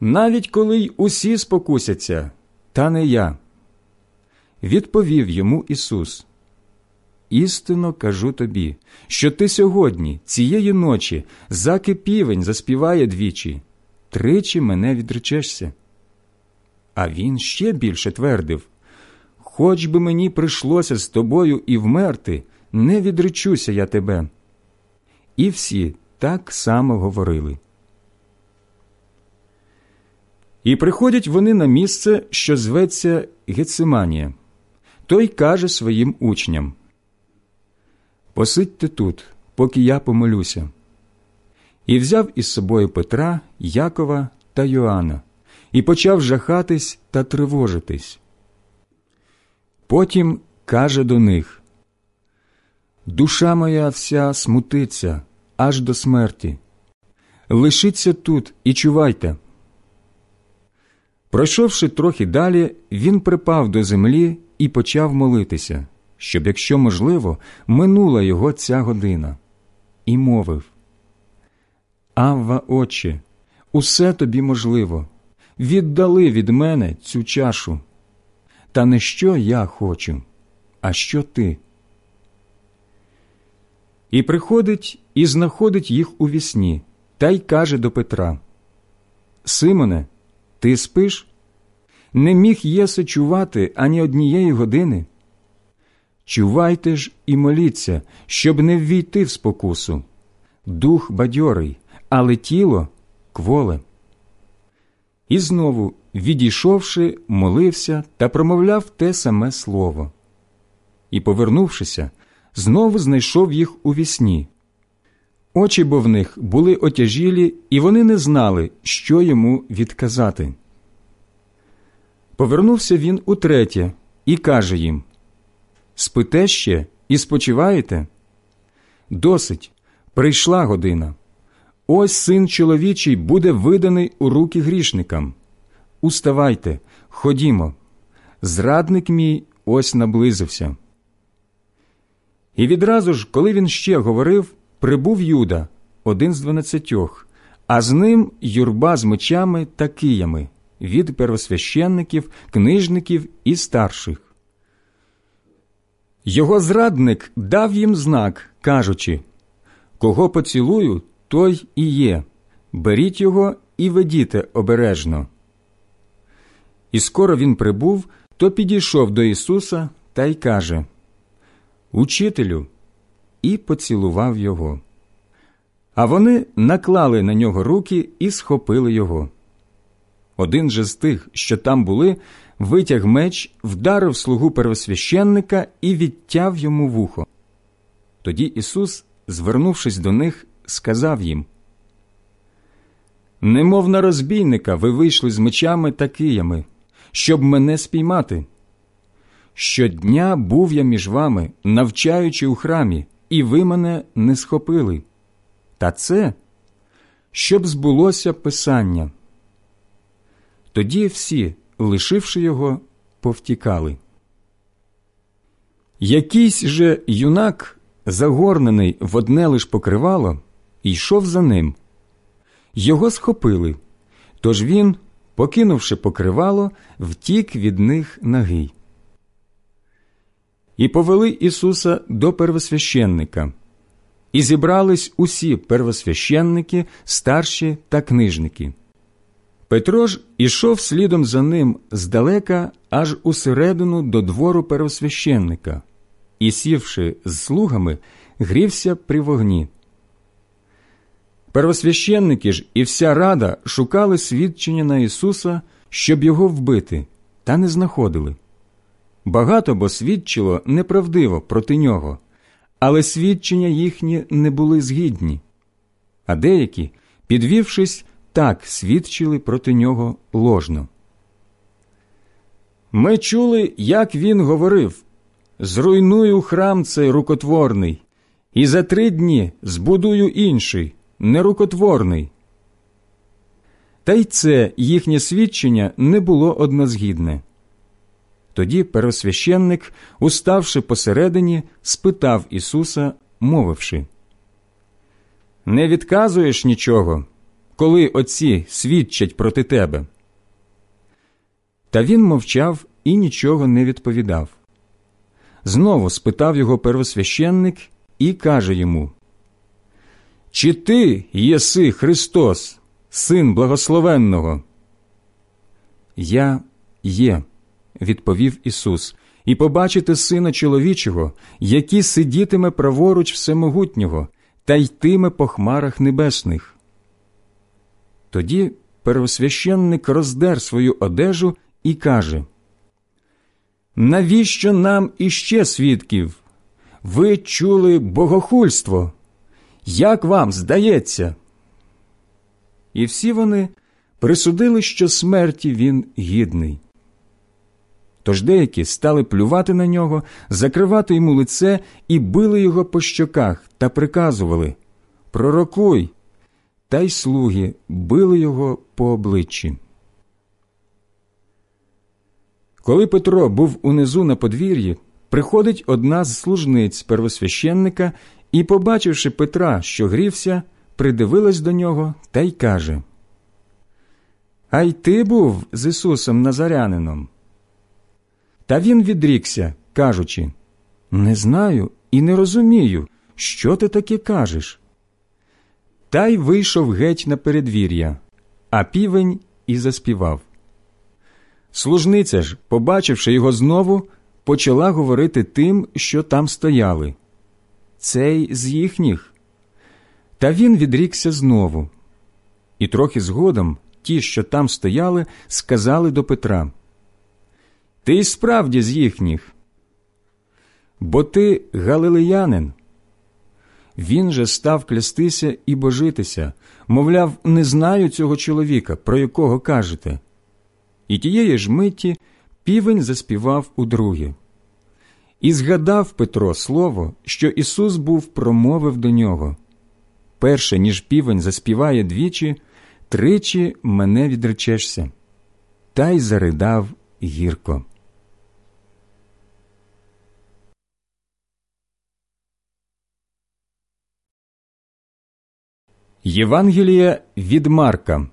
Навіть коли й усі спокусяться, та не я. Відповів йому Ісус Істинно кажу тобі, що ти сьогодні, цієї ночі, заки півень заспіває двічі, тричі мене відречешся. А він ще більше твердив Хоч би мені прийшлося з тобою і вмерти, не відречуся я тебе. І всі так само говорили. І приходять вони на місце, що зветься Гециманія. Той каже своїм учням Посидьте тут, поки я помолюся. І взяв із собою Петра, Якова та Йоанна, і почав жахатись та тривожитись. Потім каже до них Душа моя вся смутиться аж до смерті. Лишіться тут і чувайте. Пройшовши трохи далі, він припав до землі і почав молитися щоб, якщо можливо, минула його ця година, і мовив Авва, Отче, усе тобі можливо, віддали від мене цю чашу. Та не що я хочу, а що ти. І приходить і знаходить їх у вісні, та й каже до Петра Симоне, ти спиш? Не міг єси чувати ані однієї години. Чувайте ж і моліться, щоб не ввійти в спокусу. Дух бадьорий, але тіло кволе. І знову, відійшовши, молився та промовляв те саме слово. І, повернувшися, знову знайшов їх у вісні. Очі бо в них були отяжілі, і вони не знали, що йому відказати. Повернувся він утретє і каже їм Спите ще і спочиваєте? Досить, прийшла година. Ось син чоловічий буде виданий у руки грішникам. Уставайте, ходімо. Зрадник мій ось наблизився. І відразу ж, коли він ще говорив, прибув Юда, один з дванадцятьох, а з ним юрба з мечами та киями від первосвященників, книжників і старших. Його зрадник дав їм знак, кажучи Кого поцілую, той і є. Беріть його і ведіте обережно. І скоро він прибув, то підійшов до Ісуса та й каже Учителю, і поцілував його. А вони наклали на нього руки і схопили його. Один же з тих, що там були, витяг меч, вдарив слугу первосвященника і відтяв йому вухо. Тоді Ісус, звернувшись до них, сказав їм Немов на розбійника ви вийшли з мечами та киями, щоб мене спіймати. Щодня був я між вами, навчаючи у храмі, і ви мене не схопили. Та це, щоб збулося Писання. Тоді всі, лишивши його, повтікали. Якийсь же юнак, загорнений в одне лиш покривало, йшов за ним. Його схопили, тож він, покинувши покривало, втік від них нагий. І повели Ісуса до первосвященника, і зібрались усі первосвященники, старші та книжники. Петро ж ішов слідом за ним здалека аж усередину до двору первосвященника і, сівши з слугами, грівся при вогні. Первосвященники ж і вся рада шукали свідчення на Ісуса, щоб його вбити, та не знаходили. Багато бо свідчило неправдиво проти нього, але свідчення їхні не були згідні. А деякі, підвівшись, так свідчили проти нього ложно. Ми чули, як він говорив Зруйную храм цей рукотворний, і за три дні збудую інший, нерукотворний. Та й це їхнє свідчення не було однозгідне. Тоді первосвященник, уставши посередині, спитав Ісуса, мовивши Не відказуєш нічого, коли отці свідчать проти тебе. Та він мовчав і нічого не відповідав. Знову спитав його первосвященник і каже йому Чи ти єси Христос, Син благословенного? Я є, відповів Ісус, і побачите Сина чоловічого, який сидітиме праворуч всемогутнього та йтиме по хмарах небесних. Тоді первосвященник роздер свою одежу і каже Навіщо нам іще свідків? Ви чули богохульство? Як вам здається? І всі вони присудили, що смерті він гідний. Тож деякі стали плювати на нього, закривати йому лице і били його по щоках та приказували Пророкуй. Та й слуги били його по обличчі. Коли Петро був унизу на подвір'ї, приходить одна з служниць первосвященника і, побачивши Петра, що грівся, придивилась до нього та й каже А й ти був з Ісусом Назарянином. Та він відрікся, кажучи Не знаю і не розумію, що ти таке кажеш. Та й вийшов геть на передвір'я, а півень і заспівав. Служниця ж, побачивши його знову, почала говорити тим, що там стояли. Цей з їхніх. Та він відрікся знову. І трохи згодом ті, що там стояли, сказали до Петра Ти й справді з їхніх. Бо ти галилеянин. Він же став клястися і божитися, мовляв, не знаю цього чоловіка, про якого кажете. І тієї ж миті півень заспівав удруге. І згадав Петро слово, що Ісус був промовив до нього перше, ніж півень заспіває двічі, тричі мене відречешся, та й заридав гірко. Євангелія від Марка,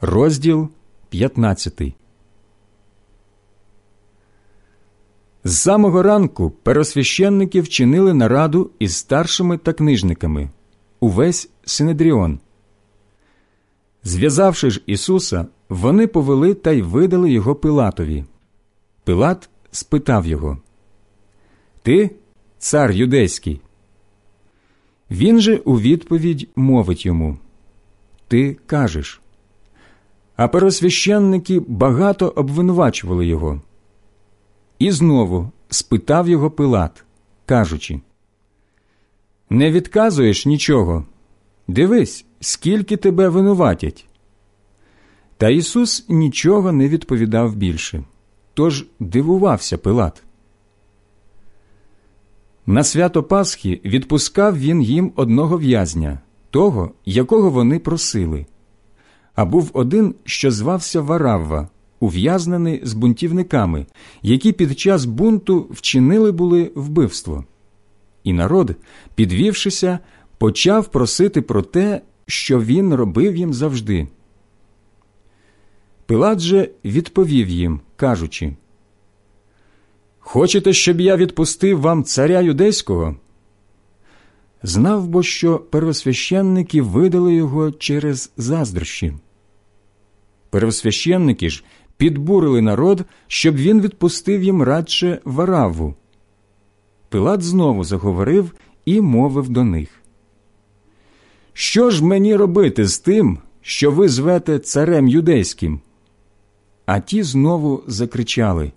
розділ 15 З самого ранку перосвященники вчинили нараду із старшими та книжниками увесь Синедріон. Зв'язавши ж Ісуса, вони повели та й видали його Пилатові. Пилат спитав його Ти, цар юдейський? Він же у відповідь мовить йому Ти кажеш а пересвященники багато обвинувачували його. І знову спитав його Пилат, кажучи Не відказуєш нічого. Дивись, скільки тебе винуватять. Та Ісус нічого не відповідав більше, тож дивувався Пилат. На свято Пасхи відпускав він їм одного в'язня, того, якого вони просили а був один, що звався Варавва, ув'язнений з бунтівниками, які під час бунту вчинили були вбивство. І народ, підвівшися, почав просити про те, що він робив їм завжди. Пилат же відповів їм, кажучи Хочете, щоб я відпустив вам царя юдейського? Знав бо, що первосвященники видали його через заздрощі. Первосвященники ж підбурили народ, щоб він відпустив їм радше вараву. Пилат знову заговорив і мовив до них. Що ж мені робити з тим, що ви звете царем юдейським? А ті знову закричали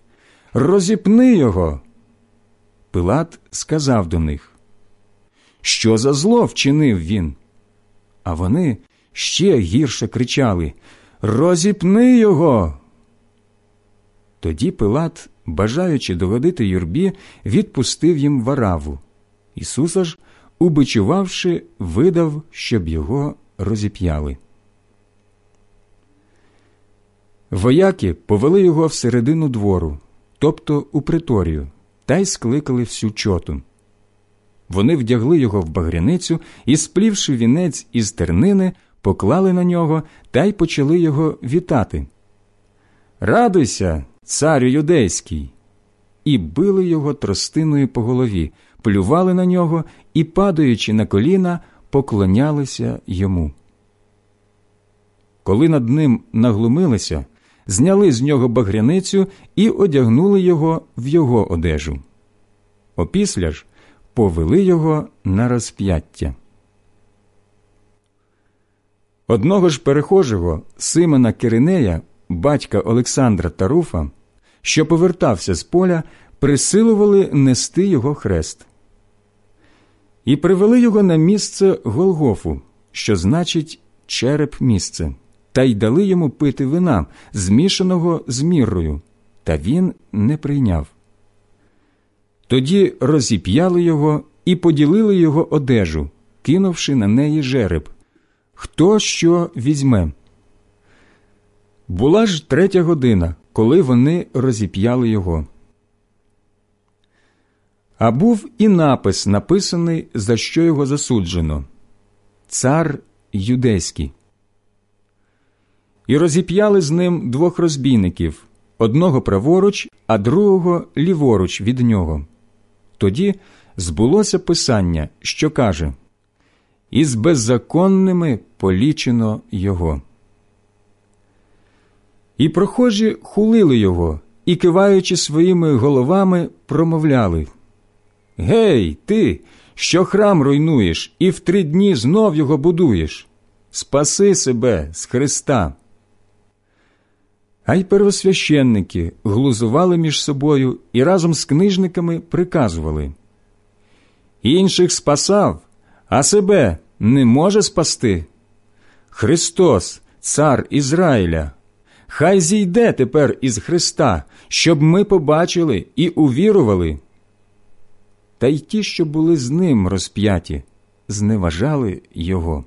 Розіпни його. Пилат сказав до них, Що за зло вчинив він? А вони ще гірше кричали Розіпни його. Тоді Пилат, бажаючи догодити юрбі, відпустив їм вараву. Ісуса ж, убичувавши, видав, щоб його розіп'яли. Вояки повели його всередину двору, тобто у приторію, та й скликали всю чоту. Вони вдягли його в багряницю і, сплівши вінець із тернини, поклали на нього та й почали його вітати. Радуйся, царю юдейський! І били його тростиною по голові, плювали на нього і, падаючи на коліна, поклонялися йому. Коли над ним наглумилися, зняли з нього багряницю і одягнули його в його одежу. Опісля ж повели його на розп'яття. Одного ж перехожого Симона Киринея, батька Олександра Таруфа, що повертався з поля, присилували нести його хрест. І привели його на місце Голгофу, що значить череп місце та й дали йому пити вина, змішаного з міррою, та він не прийняв. Тоді розіп'яли його і поділили його одежу, кинувши на неї жереб. Хто що візьме? Була ж третя година, коли вони розіп'яли його. А був і напис, написаний, за що його засуджено Цар Юдейський і розіп'яли з ним двох розбійників одного праворуч, а другого ліворуч від нього. Тоді збулося писання, що каже Із беззаконними полічено його. І прохожі хулили його і, киваючи своїми головами, промовляли Гей, ти, що храм руйнуєш, і в три дні знов його будуєш. Спаси себе з Христа а й первосвященники глузували між собою і разом з книжниками приказували інших спасав, а себе не може спасти. Христос, Цар Ізраїля, хай зійде тепер із Христа, щоб ми побачили і увірували. Та й ті, що були з ним розп'яті, зневажали Його.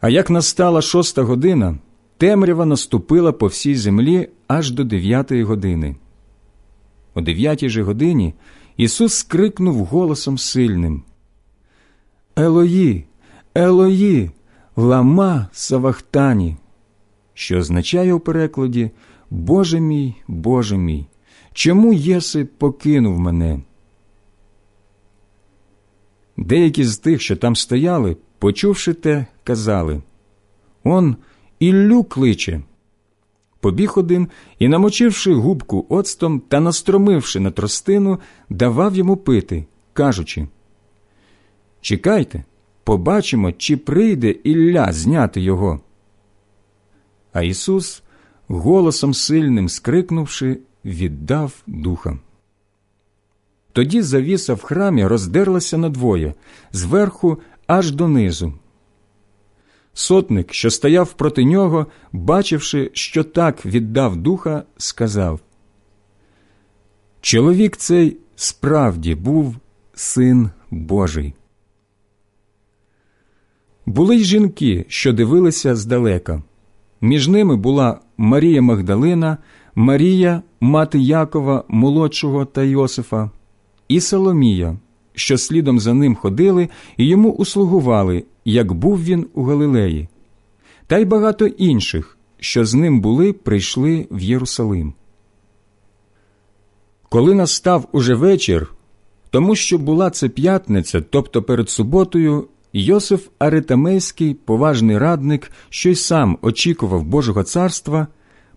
А як настала шоста година, темрява наступила по всій землі аж до дев'ятої години. О дев'ятій же годині Ісус скрикнув голосом сильним Елої, Елої, лама Савахтані, що означає у перекладі Боже мій, Боже мій, чому єси покинув мене? Деякі з тих, що там стояли, почувши те, казали Он Іллю кличе. Побіг один і, намочивши губку оцтом та настромивши на тростину, давав йому пити, кажучи Чекайте, побачимо, чи прийде Ілля зняти його. А Ісус, голосом сильним скрикнувши, віддав духа. Тоді завіса в храмі роздерлася надвоє, зверху аж донизу. Сотник, що стояв проти нього, бачивши, що так віддав духа, сказав Чоловік цей справді був син Божий. Були й жінки, що дивилися здалека. Між ними була Марія Магдалина, Марія, мати Якова, молодшого та Йосифа, і Соломія, що слідом за ним ходили і йому услугували, як був він у Галилеї, та й багато інших, що з ним були, прийшли в Єрусалим. Коли настав уже вечір, тому що була це п'ятниця, тобто перед суботою, Йосиф Аритамейський, поважний радник, що й сам очікував Божого царства,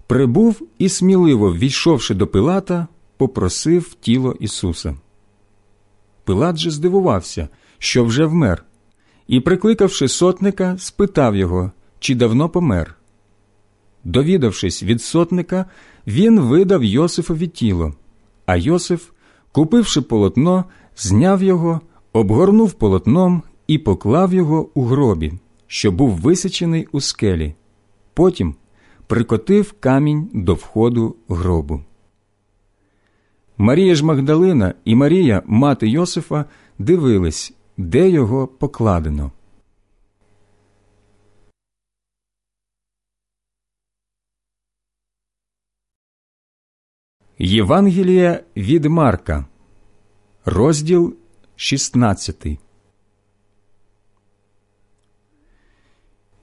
прибув і сміливо, війшовши до Пилата, попросив тіло Ісуса. Пилат же здивувався, що вже вмер, і, прикликавши сотника, спитав його, чи давно помер. Довідавшись від сотника, він видав Йосифові тіло, а Йосиф, купивши полотно, зняв його, обгорнув полотном і поклав його у гробі, що був висічений у скелі. Потім прикотив камінь до входу гробу. Марія ж Магдалина і Марія, мати Йосифа, дивились, де його покладено. Євангелія від Марка, розділ 16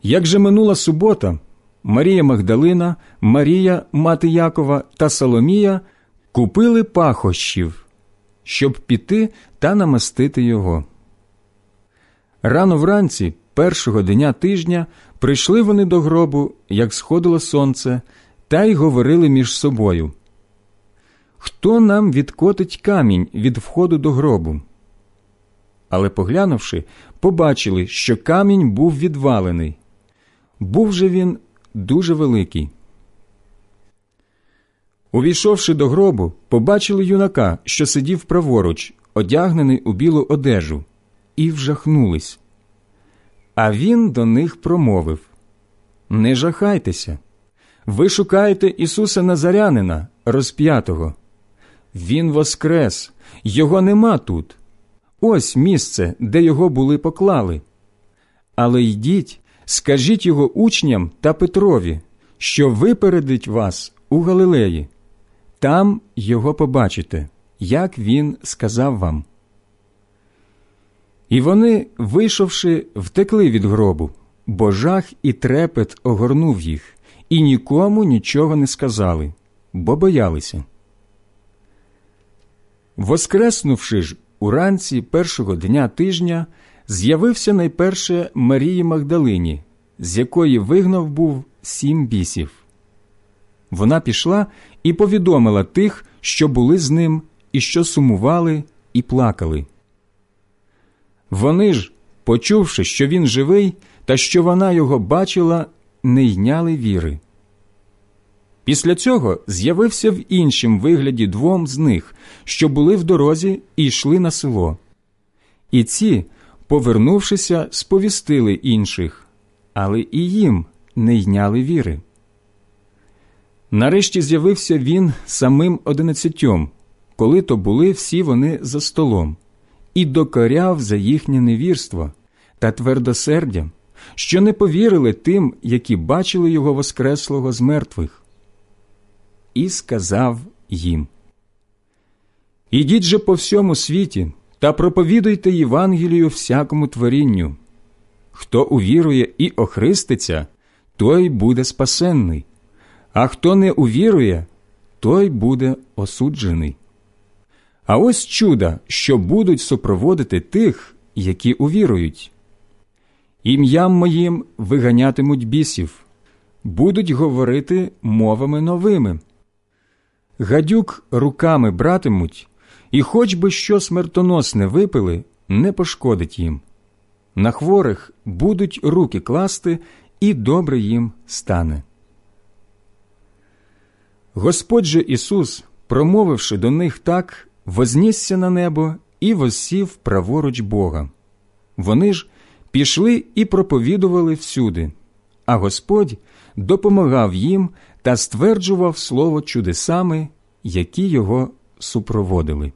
Як же минула субота, Марія Магдалина, Марія, мати Якова та Соломія купили пахощів, щоб піти та намастити його. Рано вранці, першого дня тижня, прийшли вони до гробу, як сходило сонце, та й говорили між собою. Хто нам відкотить камінь від входу до гробу? Але, поглянувши, побачили, що камінь був відвалений. Був же він дуже великий. Увійшовши до гробу, побачили юнака, що сидів праворуч, одягнений у білу одежу, і вжахнулись. А він до них промовив Не жахайтеся. Ви шукаєте Ісуса Назарянина, розп'ятого. Він воскрес, його нема тут. Ось місце, де його були поклали. Але йдіть, скажіть його учням та Петрові, що випередить вас у Галилеї. Там його побачите, як він сказав вам. І вони, вийшовши, втекли від гробу, бо жах і трепет огорнув їх, і нікому нічого не сказали, бо боялися. Воскреснувши ж уранці першого дня тижня, з'явився найперше Марії Магдалині, з якої вигнав був сім бісів. Вона пішла і повідомила тих, що були з ним, і що сумували і плакали. Вони ж, почувши, що він живий, та що вона його бачила, не йняли віри. Після цього з'явився в іншім вигляді двом з них, що були в дорозі і йшли на село. І ці, повернувшися, сповістили інших, але і їм не йняли віри. Нарешті з'явився він самим одинадцятьом, коли то були всі вони за столом, і докоряв за їхнє невірство та твердосердя, що не повірили тим, які бачили його Воскреслого з мертвих. І сказав їм: Ідіть же по всьому світі та проповідуйте Євангелію всякому творінню. Хто увірує і охриститься, той буде спасенний а хто не увірує, той буде осуджений. А ось чуда, що будуть супроводити тих, які увірують. Ім'ям моїм виганятимуть бісів, будуть говорити мовами новими. Гадюк руками братимуть, і хоч би що смертоносне випили, не пошкодить їм. На хворих будуть руки класти, і добре їм стане. Господь же Ісус, промовивши до них так, вознісся на небо і воссів праворуч Бога. Вони ж пішли і проповідували всюди, а Господь допомагав їм та стверджував слово чудесами, які його супроводили.